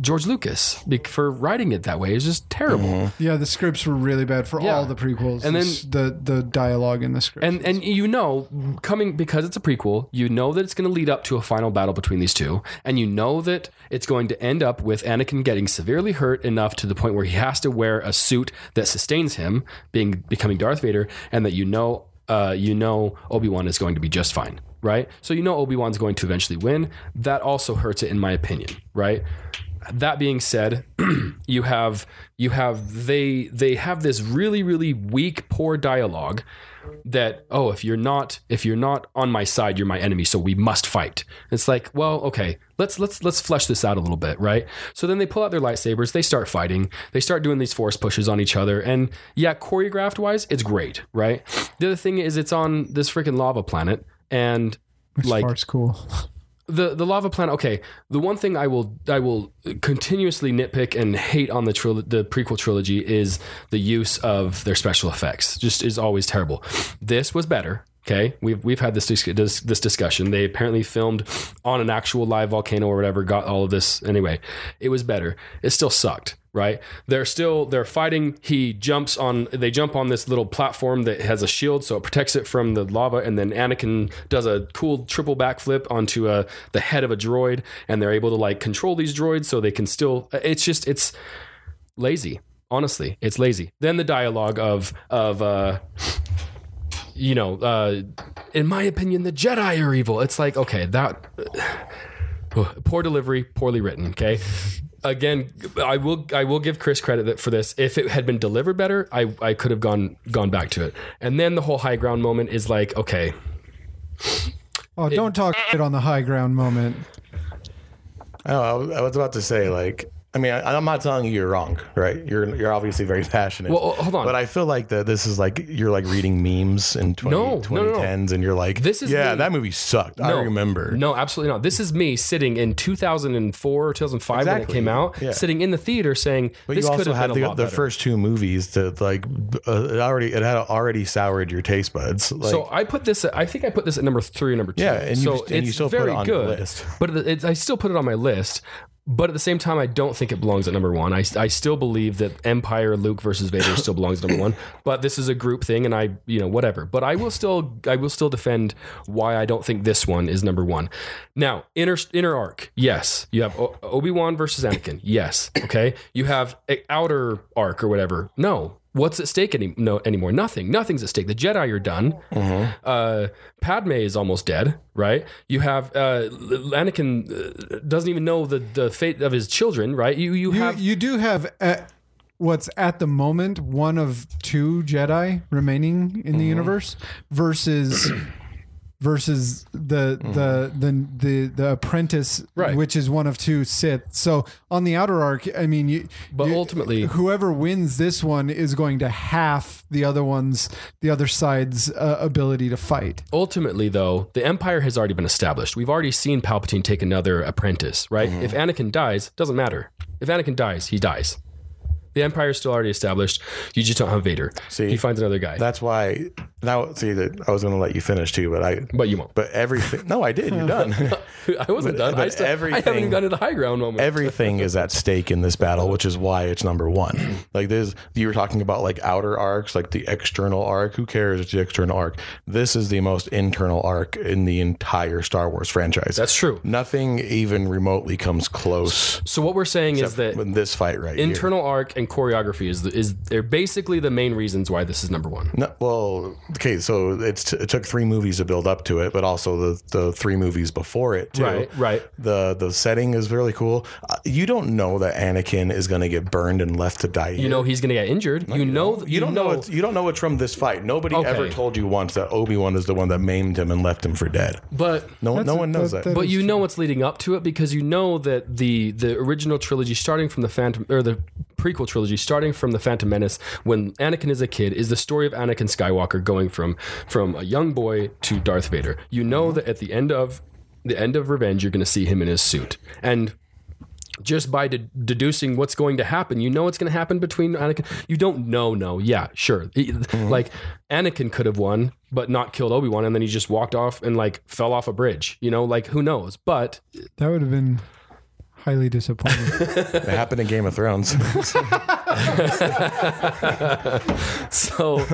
George Lucas for writing it that way. It's just terrible. Yeah, the scripts were really bad for Yeah. all the prequels. And then- the the dialogue in the script. And and you know, coming because it's a prequel, you know that it's going to lead up to a final battle between these two, and you know that it's going to end up with Anakin getting severely hurt enough to the point where he has to wear a suit that sustains him, being becoming Darth Vader, and that you know, uh, you know, Obi Wan is going to be just fine, right? So you know Obi Wan's going to eventually win. That also hurts it, in my opinion, right? that being said, you have you have they they have this really really weak poor dialogue that oh if you're not if you're not on my side you're my enemy so we must fight. It's like well okay let's let's let's flesh this out a little bit right. So then they pull out their lightsabers they start fighting they start doing these force pushes on each other and yeah choreographed wise it's great right. The other thing is it's on this freaking lava planet and Which like part's cool. the the lava planet. Okay, the one thing I will I will continuously nitpick and hate on the tril- the prequel trilogy is the use of their special effects. Just is always terrible. This was better. Okay, we've we've had this dis- this, this discussion. They apparently filmed on an actual live volcano or whatever. Got all of this anyway. It was better. It still sucked. Right? They're still they're fighting. He jumps on. They jump on this little platform that has a shield, so it protects it from the lava. And then Anakin does a cool triple backflip onto a the head of a droid, and they're able to like control these droids so they can still. It's just it's lazy. Honestly, it's lazy. Then the dialogue of of uh, you know, uh, in my opinion, the Jedi are evil. It's like, okay, that poor delivery, poorly written. Okay. Again, I will I will give Chris credit for this. If it had been delivered better, I, I could have gone gone back to it. And then the whole high ground moment is like, okay, Oh, don't talk shit on the high ground moment. I, know, I was about to say like. I mean, I, I'm not telling you you're wrong, right? You're you're obviously very passionate. Well, hold on. But I feel like that this is like you're like reading memes in 20, No, no, no, no. 2010s, and you're like, This is yeah, me- that movie sucked. I No. remember. No, absolutely not. This is me sitting in 2004 or 2005 when it came out, Yeah. sitting in the theater saying, But this you could also have had been a the, the first two movies to like uh, it already it had already soured your taste buds. Like, so I put this. I think I put this at number three or number two. Yeah, and you so and you it's still put it very on good. list. But it, I still put it on my list. But at the same time, I don't think it belongs at number one. I, I still believe that Empire Luke versus Vader still belongs at number one. But this is a group thing, and I you know whatever. But I will still I will still defend why I don't think this one is number one. Now inner inner arc, yes. You have Obi Wan versus Anakin, yes. Okay. You have a outer arc or whatever. No. What's at stake any, no, anymore? Nothing. Nothing's at stake. The Jedi are done. Uh, Padme is almost dead, right? You have uh, Anakin uh, doesn't even know the, the fate of his children, right? You you, You, have you do have uh what's at the moment one of two Jedi remaining in Mm-hmm. the universe versus versus the the the the the apprentice Mm-hmm. Right. which is one of two Sith. So on the outer arc, I mean, you, But you- ultimately- whoever wins this one is going to half the other one's the other side's uh, ability to fight. ultimately though the Empire has already been established. We've already seen Palpatine take another apprentice, right? Mm-hmm. If Anakin dies, doesn't matter. If Anakin dies, he dies. The Empire is still already established. You just don't have Vader. See, he finds another guy, that's why now see that I was going to let you finish too, but I but you won't. but everything. No, I did. You're done. I wasn't done. I, but still, I haven't everything- even gotten to the high ground moment. Everything is at stake in this battle, which is why it's number one. Like this, you were talking about like outer arcs, like the external arc. Who cares? It's the external arc. This is the most internal arc in the entire Star Wars franchise. That's true. Nothing even remotely comes close. So what we're saying is that this fight right here. internal arc and choreography is the, is they're basically the main reasons why this is number one. No, well, okay, so it's it took three movies to build up to it, but also the, the three movies before it too. Right, right. The the setting is really cool. Uh, you don't know that Anakin is going to get burned and left to die. You know he's gonna get injured. you know you don't know. it's, you don't know it's from this fight. Nobody Okay. ever told you once that Obi Wan is the one that maimed him and left him for dead. but No, no one knows that- that. that- but is you know what's leading up to it because you know that the the original trilogy starting from the Phantom or the prequel trilogy starting from the Phantom Menace when Anakin is a kid is the story of Anakin Skywalker going from from a young boy to Darth Vader. You know that at the end of the end of Revenge you're going to see him in his suit. And just by de- deducing what's going to happen, you know what's going to happen between Anakin. You don't know, no, yeah, sure. He- mm-hmm. Like Anakin could have won, but not killed Obi Wan, and then he just walked off and like fell off a bridge. You know, like who knows? But That would have been highly disappointing. it happened in Game of Thrones. so,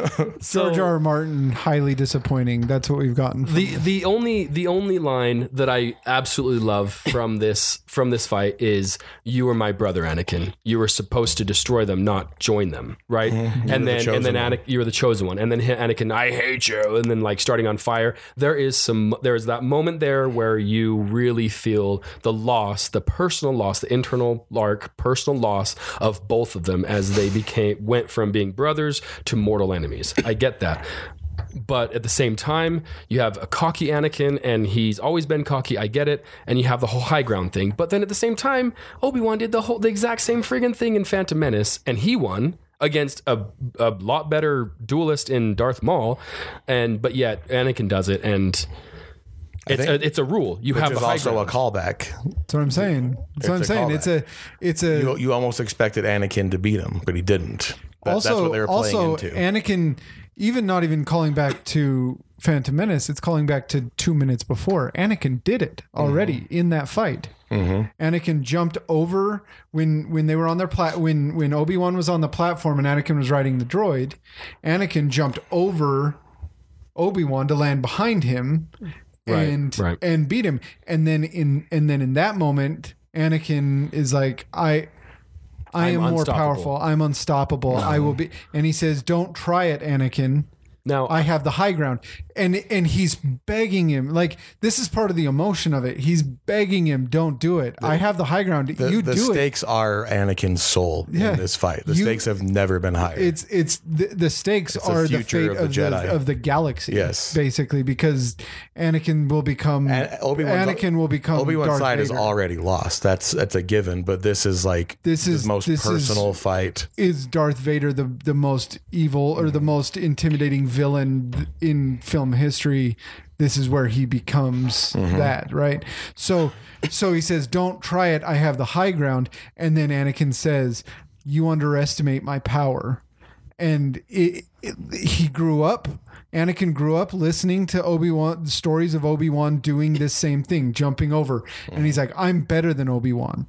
so George R. R. Martin, highly disappointing. That's what we've gotten. From the the only the only line that I absolutely love from this from this fight is "You were my brother, Anakin. You were supposed to destroy them, not join them." Right? Mm-hmm. And then and then one. Anakin, you were the chosen one. And then Anakin, I hate you. And then like starting on fire. There is some there is that moment there where you really feel the loss, the personal loss, the internal arc, personal loss of both of them as they became went from being brothers to mortal enemies. I get that but at the same time, you have a cocky Anakin, and he's always been cocky. I get it, and you have the whole high ground thing. But then at the same time, Obi Wan did the whole the exact same friggin' thing in Phantom Menace, and he won against a, a lot better duelist in Darth Maul, and but yet Anakin does it, and It's think- a, it's a rule. You Which have is the high also ground. a callback. That's what I'm saying. That's what I'm It's a saying. It's a it's a You, you almost expected Anakin to beat him, but he didn't. That- also that's what they were playing also into. Anakin even not even calling back to Phantom Menace, it's calling back to two minutes before. Anakin did it already Mm-hmm. in that fight. Anakin jumped over when when they were on their plat when when Obi Wan was on the platform and Anakin was riding the droid. Anakin jumped over Obi Wan to land behind him Right, and right. and beat him. And then in and then in that moment, Anakin is like, I I I'm am more powerful. I'm unstoppable. I will be. And he says, "Don't try it, Anakin. Now, I have the high ground." And and he's begging him. Like this is part of the emotion of it. He's begging him, "Don't do it. I have the high ground. the you the do it." The stakes are Anakin's soul Yeah. in this fight. The You- stakes have never been higher. It's it's the, the stakes the are the future fate of the of the, Jedi. of the galaxy. Yes. basically because Anakin will become And Obi-Wan's- Anakin will become Obi Wan's side is already lost. That's that's a given. But this is like This his is- most this is- personal fight. is Darth Vader the the most evil or the mm-hmm. most intimidating villain in film history, this is where he becomes mm-hmm. that, right? So so he says, "Don't try it. I have the high ground." And then Anakin says, "You underestimate my power." And it, it, he grew up. Anakin grew up listening to Obi Wan stories of Obi Wan doing this same thing, jumping over, and he's like, "I'm better than Obi Wan."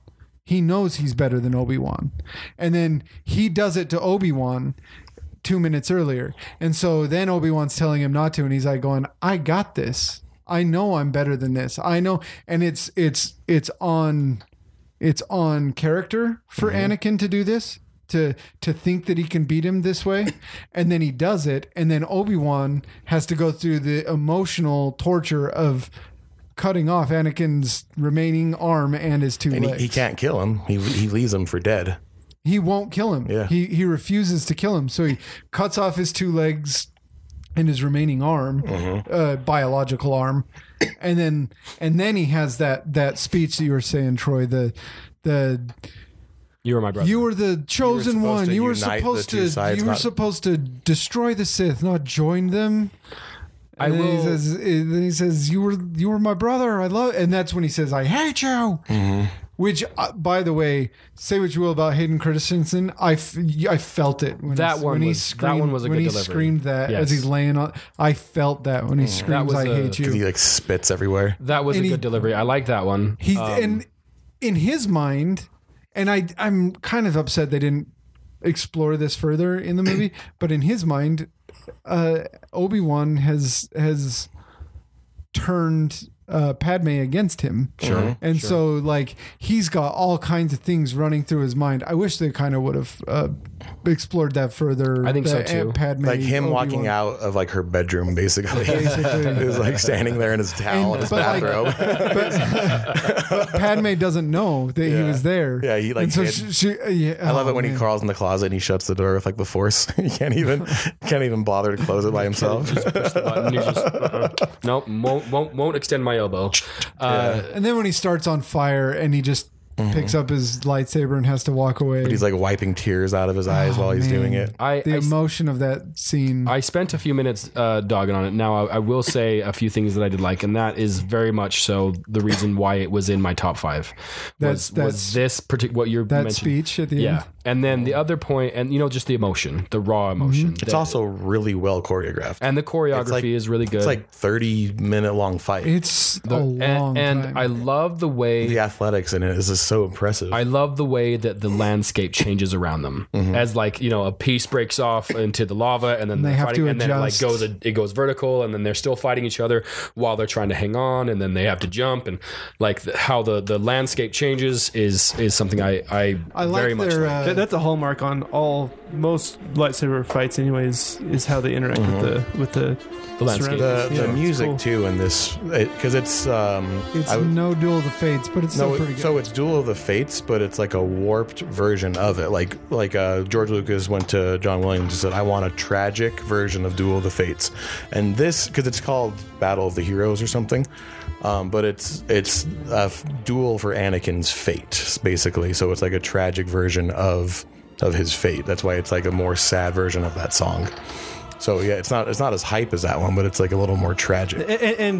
He knows he's better than Obi Wan. And then he does it to Obi Wan two minutes earlier. And so then Obi Wan's telling him not to. And he's like, going, I got this. I know I'm better than this. I know. And it's, it's, it's on, it's on character for mm-hmm. Anakin to do this. To, to think that he can beat him this way and then he does it and then obi-wan has to go through the emotional torture of cutting off anakin's remaining arm and his two And he, he can't kill him. He he leaves him for dead. He won't kill him. Yeah. He he refuses to kill him. So he cuts off his two legs and his remaining arm, Mm-hmm. uh, biological arm, and then and then he has that that speech that you were saying, Troy. The the you were my brother. you were the chosen supposed one. to You were supposed to sides, you were not- supposed to destroy the Sith, not join them. I And then he will- says, then he says, "You were, you were my brother. I love." And that's when he says, "I hate you." Mm-hmm. Which, uh, by the way, say what you will about Hayden Christensen, I, f- I felt it when That he, one when he was- that screamed, one was a when good he delivery. screamed that Yes. as he's laying on. I felt that when he screams, was "I a- hate you." He like spits everywhere. that was and a he- good delivery. I like that one. He's Um, and in his mind, and I I'm kind of upset they didn't explore this further in the movie, but in his mind, uh, Obi Wan has has turned uh, Padme against him. Sure, And so like he's got all kinds of things running through his mind. I wish they kind of would have uh, explored that further. I think so, too. Aunt Padme, Like him Obi-Wan. walking out of like her bedroom, basically. Basically. he was like standing there in his towel and his but, like, but Padme doesn't know that he was there. Yeah, he, like, And so hid. she, she, uh, yeah, I love oh, it when he crawls in the closet and he shuts the door with like the force. he can't even can't even bother to close it by himself. push the button. Just, uh-uh. nope, won't, won't won't extend my elbow. Uh, And then when he starts on fire and he just picks up his lightsaber and has to walk away. But He's like wiping tears out of his eyes Oh, while he's man. doing it. I, the I emotion of that scene. I spent a few minutes uh, dogging on it. Now, I, I will say a few things that I did like, and that is very much so the reason why it was in my top five. That's- Was, that's- was this particular what you're that mentioning? speech at the Yeah, end. And then the other point, and you know, just the emotion, the raw emotion. It's also really well choreographed. and the choreography like- is really good. It's like 30 minute long fight. It's a and, long and time. I love the way the athletics in it is just so impressive. I love the way that the landscape changes around them Mm-hmm. as like you know a piece breaks off into the lava and then they they're have fighting to and then it like adjust. goes it goes vertical and then they're still fighting each other while they're trying to hang on and then they have to jump and like the, how the the landscape changes is is something I I, I like very much their. like. Uh, That, that's a hallmark on all most lightsaber fights, anyways. Is how they interact with the with the The landscape. the Yeah, the music cool. too in this because it's um it's I no duel of the fates, but it's still no, pretty good. so it's Duel of the Fates, but it's like a warped version of it. Like like uh, George Lucas went to John Williams and said, "I want a tragic version of Duel of the Fates," and this because it's called Battle of the Heroes or something. Um, but it's it's a duel for Anakin's fate, basically. So it's like a tragic version of of his fate. That's why it's like a more sad version of that song. So yeah, it's not it's not as hype as that one, but it's like a little more tragic. And,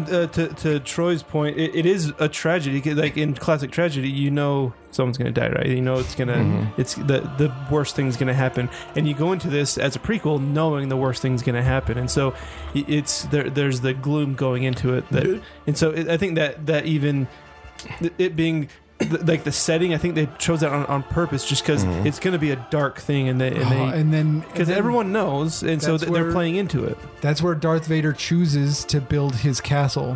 and uh, to, to Troy's point, it, it is a tragedy. Like in classic tragedy, you know someone's going to die, right? You know it's gonna, Mm-hmm. it's the the worst thing's going to happen, and you go into this as a prequel knowing the worst thing's going to happen, and so it's there. There's the gloom going into it, that, and so it, I think that that even it being. Th- Like the setting, I think they chose that on, on purpose, just because Mm-hmm. it's going to be a dark thing, and they and Oh, they and then because and then everyone knows, and so That's th- they're where- playing into it. that's where Darth Vader chooses to build his castle.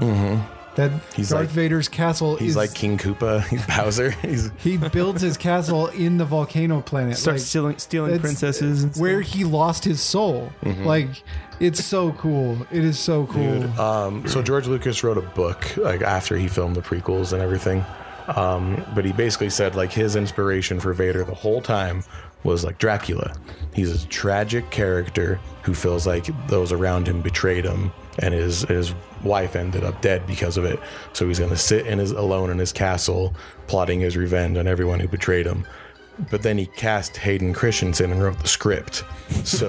That He's Darth like- Vader's castle He's is like King Koopa. He's Bowser. He's he builds his castle in the volcano planet. Start like, stealing stealing it's- princesses, and where stuff. he lost his soul. Like it's so cool. It is so cool. Dude, um, so George Lucas wrote a book like after he filmed the prequels and everything. Um, but he basically said like his inspiration for Vader the whole time was like Dracula. He's a tragic character who feels like those around him betrayed him, and his his wife ended up dead because of it. So he's gonna sit in his alone in his castle, plotting his revenge on everyone who betrayed him. But then he cast Hayden Christensen and wrote the script. So,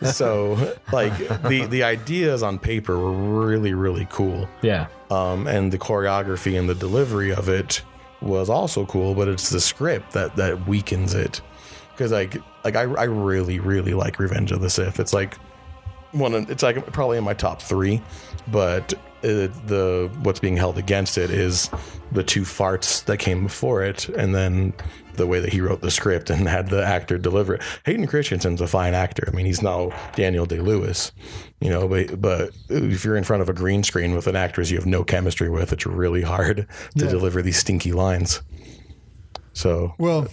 so like the the ideas on paper were really really cool, Yeah. um, and the choreography and the delivery of it was also cool. But it's the script that that weakens it because like like I, I really really like Revenge of the Sith. It's like one of, it's like probably in my top three, but it, the what's being held against it is the two farts that came before it, and then the way that he wrote the script and had the actor deliver it. Hayden Christensen's a fine actor. I mean, he's no Daniel Day Lewis, you know, but but if you're in front of a green screen with an actress you have no chemistry with, it's really hard to Yeah. deliver these stinky lines. So Well,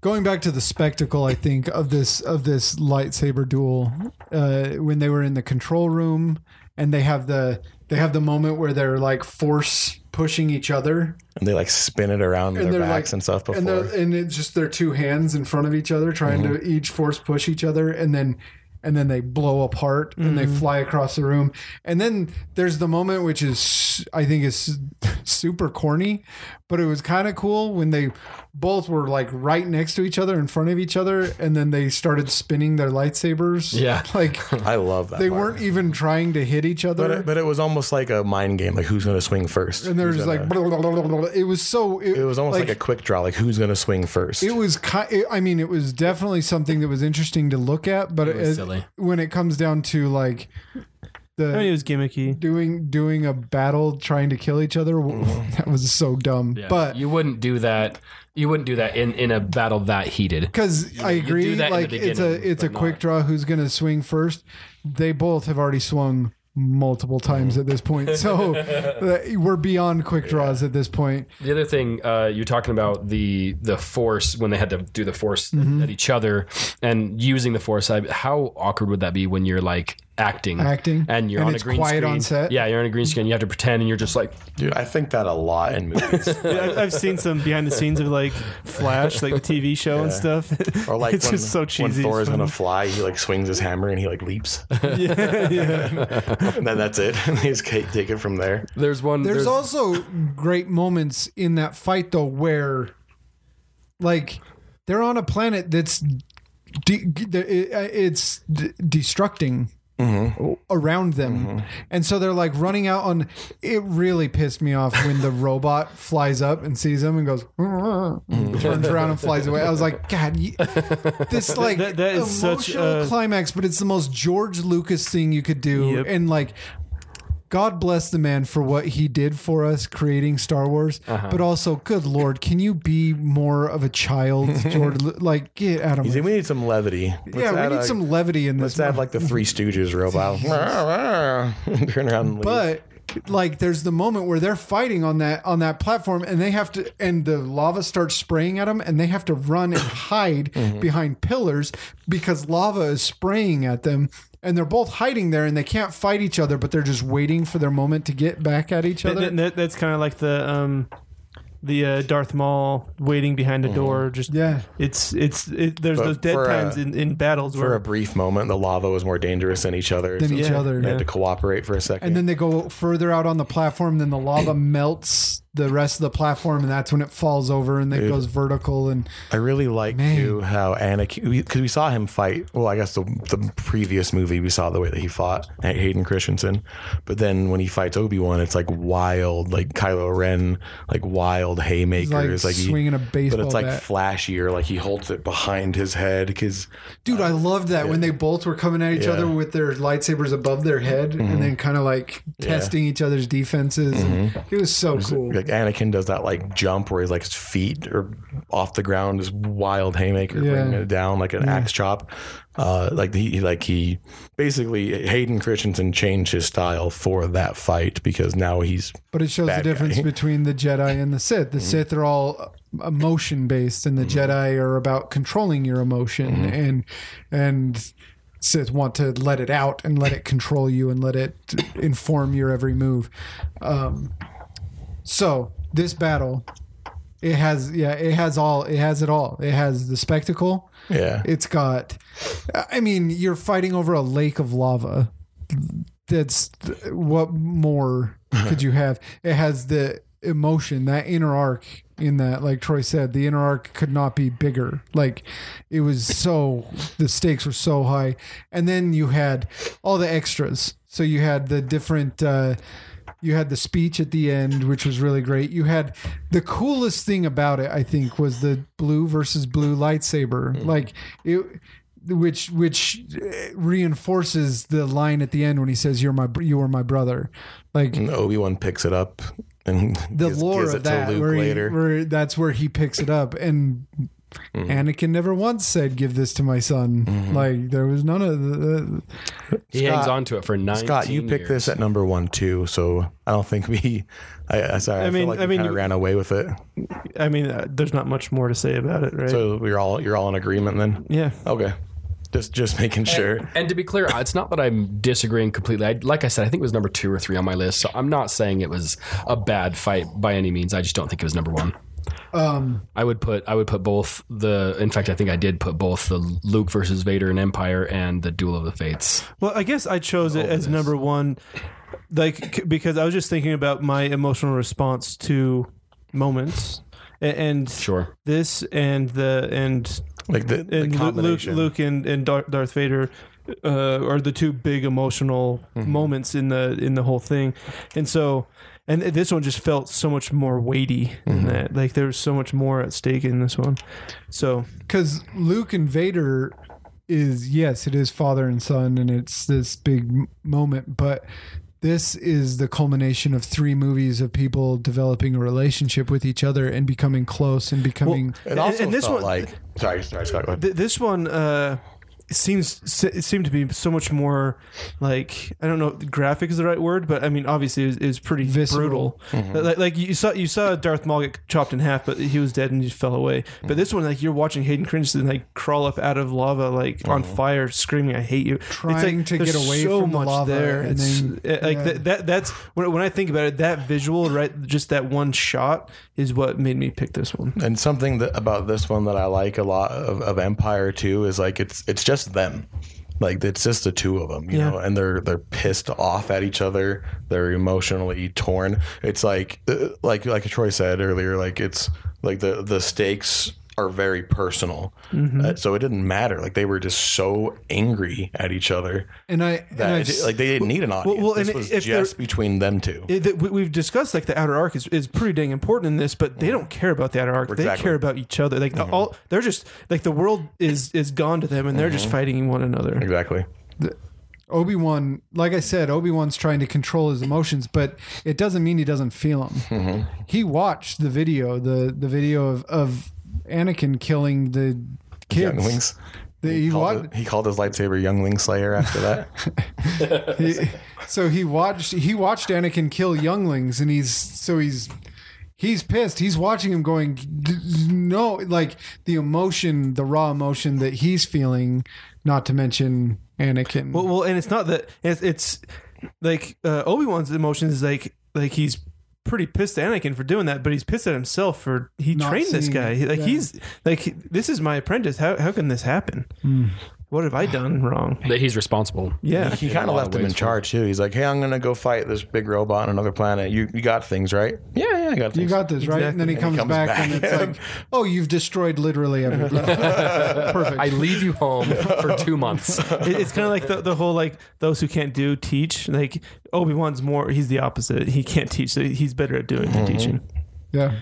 going back to the spectacle, I think of this of this lightsaber duel uh, when they were in the control room and they have the they have the moment where they're like force pushing each other. And they like spin it around their backs like and stuff before. and, and it's just their two hands in front of each other trying to mm-hmm. each force push each other and then and then they blow apart and they mm-hmm. fly across the room. And then there's the moment which is i think is super corny but it was kind of cool when they both were like right next to each other in front of each other and then they started spinning their lightsabers Yeah. like I love that. they part. weren't even trying to hit each other But it, but it was almost like a mind game, like who's going to swing first. and there Who's was like gonna- blah, blah, blah, blah, blah. it was so it, it was almost like, a quick draw, like who's going to swing first. It was ki I mean, it was definitely something that was interesting to look at, but It was it- silly. when it comes down to like the I mean, it was gimmicky. doing doing a battle trying to kill each other, that was so dumb. Yeah. But you wouldn't do that. You wouldn't do that in, in a battle that heated. because I agree, do that like it's a it's a quick not- draw. Who's gonna swing first? They both have already swung multiple times at this point, so uh, we're beyond quick draws at this point. The other thing uh, you're talking about the the force when they had to do the force Mm-hmm. at each other and using the force. I, how awkward would that be when you're like acting, Acting? and you're And on it's a green quiet screen on set? Yeah, you're on a green screen. You have to pretend, and you're just like, Dude, I think that a lot in movies. Yeah, I've- I've seen some behind the scenes of like Flash, like the TV show and Yeah. stuff. Or like it's when, just so cheesy. when it's Thor is going to fly, he like swings his hammer and he like leaps. yeah, yeah. and then that's it. And they just ca- take it from there. there's one. There's, also great moments in that fight though where like they're on a planet that's de- de- it's de- destructing Mm-hmm. around them. Mm-hmm. And so they're like running out on it really pissed me off when the robot flies up and sees them and goes mm-hmm. turns around and flies away. I was like god you, this like That- that is such emotional a- climax but it's the most george lucas thing you could do Yep. and like God bless the man for what he did for us creating Star Wars, Uh-huh. but also, good Lord, can you be more of a child? Lu- like, get out of my. we need some levity. Let's Yeah, we need a- some levity in this. Let's add like the Three Stooges robot. Turn around but like, there's the moment where they're fighting on that on that platform, and they have to, and the lava starts spraying at them, and they have to run and hide Mm-hmm. behind pillars because lava is spraying at them. And they're both hiding there, and they can't fight each other, but they're just waiting for their moment to get back at each other. that- that- that's kind of like the um, the uh, Darth Maul waiting behind a door. Just yeah, it's it's it, there's But those dead for, times in, in battles for where a brief moment, the lava was more dangerous than each other. than so each yeah, other. they had to cooperate for a second. And then they go further out on the platform, then the lava melts the rest of the platform, and that's when it falls over and it goes vertical. And I really like Man. too how Anakin because we saw him fight. Well, I guess the the previous movie we saw the way that he fought at Hayden Christensen, but then when he fights Obi Wan, it's like wild, like Kylo Ren, like wild haymakers, like he- swinging a baseball. But it's like bat. flashier, like he holds it behind his head because dude, I loved that when they both were coming at each Yeah. Mm-hmm. other with their lightsabers above their head, and then kind of like testing each other's defenses. And it was so cool. like Anakin does that like jump where he's like his feet are off the ground, this wild haymaker Yeah. bringing it down like an axe chop. Uh, like he like he basically Hayden Christensen changed his style for that fight because now he's But it shows the difference guy. between the Jedi and the Sith. The Sith are all emotion based, and the Jedi are about controlling your emotion, and and Sith want to let it out and let it control you and let it inform your every move. Um, so this battle, it has yeah, it has all, it has it all. It has the spectacle. yeah. It's got, I mean, you're fighting over a lake of lava. That's what more could you have? It has the emotion, that inner arc in that, like Troy said, the inner arc could not be bigger. Like it was so, the stakes were so high. And then you had all the extras. So you had the different, uh, you had the speech at the end, which was really great. You had the coolest thing about it, I think, was the blue versus blue lightsaber. Like it, which which uh, reinforces the line at the end when he says, "You're my you are my brother." Like Obi Wan picks it up and the gives, lore gives of that, where, he- later. where that's where he picks it up, and Anakin never once said, "Give this to my son." Like there was none of the. He hangs Scott- on to it for nine. Scott, you picked this at number one too, so I don't think we. I, I sorry, I, I feel mean- like I mean, kind of you- ran away with it. I mean, uh, there's not much more to say about it, right? So we're all you're all in agreement then. yeah. Okay, just just making sure. And to be clear, it's not that I'm disagreeing completely. I, like I said, I think it was number two or three on my list. So I'm not saying it was a bad fight by any means. I just don't think it was number one. Um, I would put I would put both the. In fact, I think I did put both the Luke versus Vader and Empire and the Duel of the Fates. Well, I guess I chose it as number one, like because I was just thinking about my emotional response to moments, A- and Sure. this and the and Like the, the and Luke. Luke and and Darth Vader uh, are the two big emotional Mm-hmm. moments in the in the whole thing, and so and this one just felt so much more weighty Mm-hmm. in that. Like there was so much more at stake in this one. So because Luke and Vader is yes, it is father and son, and it's this big moment, but this is the culmination of three movies of people developing a relationship with each other and becoming close and becoming. It also and this felt one- like sorry, sorry, Scott. Go ahead. Th- this one uh, seems se- seemed to be so much more like I don't know graphic is the right word, but I mean obviously it was, it was pretty Visceral. brutal. Mm-hmm. Like, like you saw you saw Darth Maul get chopped in half, but he was dead and he fell away. But mm-hmm. this one, like you're watching Hayden Christensen like crawl up out of lava, like on mm-hmm. fire, screaming "I hate you," Trying like, to get away so from the much lava there. and It's then- like yeah. that, that. That's when, when I think about it. That visual, right? Just that one shot is what made me pick this one. And something that about this one that I like a lot of, of Empire too is like it's it's just them. Like it's just the two of them, you Yeah. know, and they're they're pissed off at each other. They're emotionally torn. It's like uh, like like Troy said earlier, like it's like the the stakes are very personal. Mm-hmm. Uh, so it didn't matter. Like they were just so angry at each other And I and that I've, it, like they didn't need an audience. well, this and was just between them two. It, that we- we've discussed like the outer arc is, is pretty dang important in this, but they don't care about the outer arc. They Exactly. Mm-hmm. care about each other. Like all, they're just like the world is is gone to them, and they're just fighting one another. exactly. Obi Wan, like I said, Obi Wan's trying to control his emotions, but it doesn't mean he doesn't feel them. Mm-hmm. He watched the video, the the video of, of Anakin killing the kids. Younglings. The- He he called, wa- it- he called his lightsaber Youngling Slayer after that. he- so he watched he watched Anakin kill younglings, and he's so he's he's pissed. He's watching him going, no, like the emotion, the raw emotion that he's feeling. Not to mention Anakin. Well, well, and it's not that it's, it's like uh, Obi Wan's emotions is like like he's pretty pissed at Anakin for doing that, but he's pissed at himself for he Not trained this seeing guy. it, like yeah. he's like this is my apprentice. How how can this happen? Hmm. What have I done wrong? That he's responsible. Yeah, He In kind of left of him in charge too. He's like, "Hey, I'm gonna go fight this big robot on another planet. You you got things right? Yeah, yeah, I got You got this, right? And then he Exactly. comes, he comes back, and it's like, oh, you've destroyed literally everything. Perfect. I leave you home for two months. It- it's kind of like the, the whole like those who can't do teach. Like Obi Wan's more. He's the opposite. He can't teach. So he's better at doing than mm-hmm. teaching. yeah.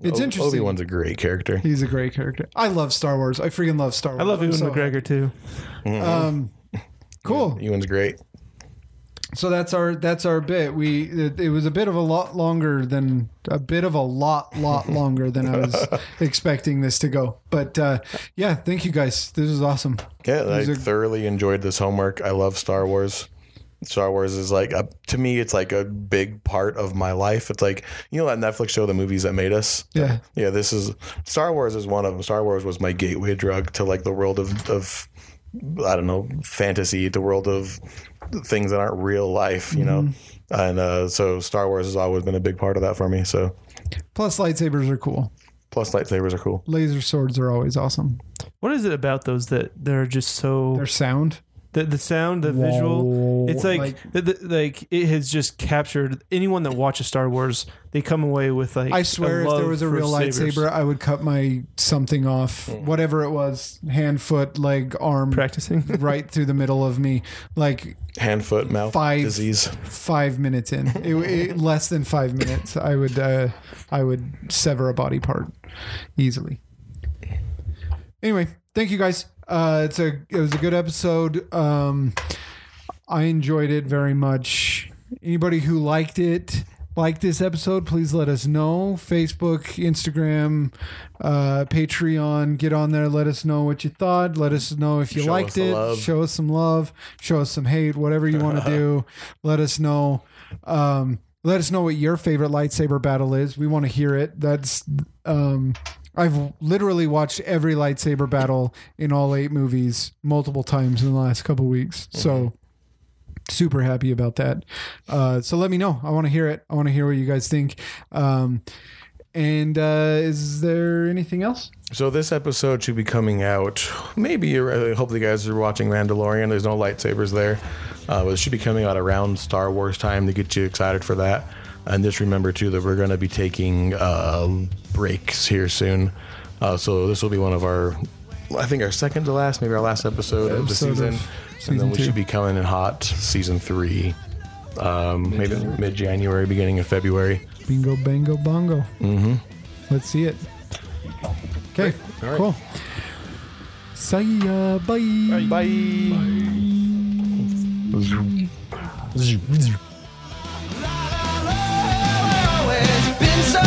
It's interesting. Obi Wan's a great character. He's a great character. I love Star Wars. I freaking love Star Wars. I love I'm Ewan so- McGregor too. Um, cool. Ewan's great. So that's our that's our bit. We it, it was a bit of a lot longer than a bit of a lot lot longer than I was expecting this to go. But uh, yeah, thank you guys. This was awesome. Yeah, I These are- thoroughly enjoyed this homework. I love Star Wars. Star Wars is like a, to me, it's like a big part of my life. It's like you know that Netflix show, The Movies That Made Us. Yeah. yeah. This is Star Wars is one of them. Star Wars was my gateway drug to like the world of of I don't know fantasy, the world of things that aren't real life. You know, and uh, so Star Wars has always been a big part of that for me. So Plus lightsabers are cool. plus lightsabers are cool. Laser swords are always awesome. What is it about those that they're just so Their sound. The the sound, the visual? It's like Like- the, the, like it has just captured anyone that watches Star Wars. They come away with like I swear, if there was a for real sabers. lightsaber, I would cut my something off, whatever it was, hand, foot, leg, arm, practicing. right through the middle of me, like Hand, foot, mouth Five. disease. five minutes in, it, it, less than five minutes, I would, uh, I would sever a body part easily. Anyway, thank you guys. Uh, it's a, it was a good episode. Um, I enjoyed it very much. Anybody who liked it, liked this episode, please let us know. Facebook, Instagram, uh, Patreon, get on there. Let us know what you thought. Let us know if you Show liked it. love. Show us some love. Show us some hate. Whatever you want to do, let us know. Um, let us know what your favorite lightsaber battle is. We want to hear it. That's um, I've literally watched every lightsaber battle in all eight movies multiple times in the last couple weeks. So super happy about that. Uh, so let me know. I want to hear it. I want to hear what you guys think. Um, and uh, is there anything else? So this episode should be coming out. Maybe you're, uh, hopefully, you guys are watching Mandalorian. There's no lightsabers there, uh, but it should be coming out around Star Wars time to get you excited for that. And just remember too that we're going to be taking uh, breaks here soon. Uh, so this will be one of our, I think our second to last, maybe our last episode, of the season. Of season and then we should be coming in hot season three, um, maybe mid January, beginning of February. Bingo, bango, bongo. Mm-hmm. Let's see it. Okay, right. cool. Say ya. Bye. Bye. bye. bye. bye.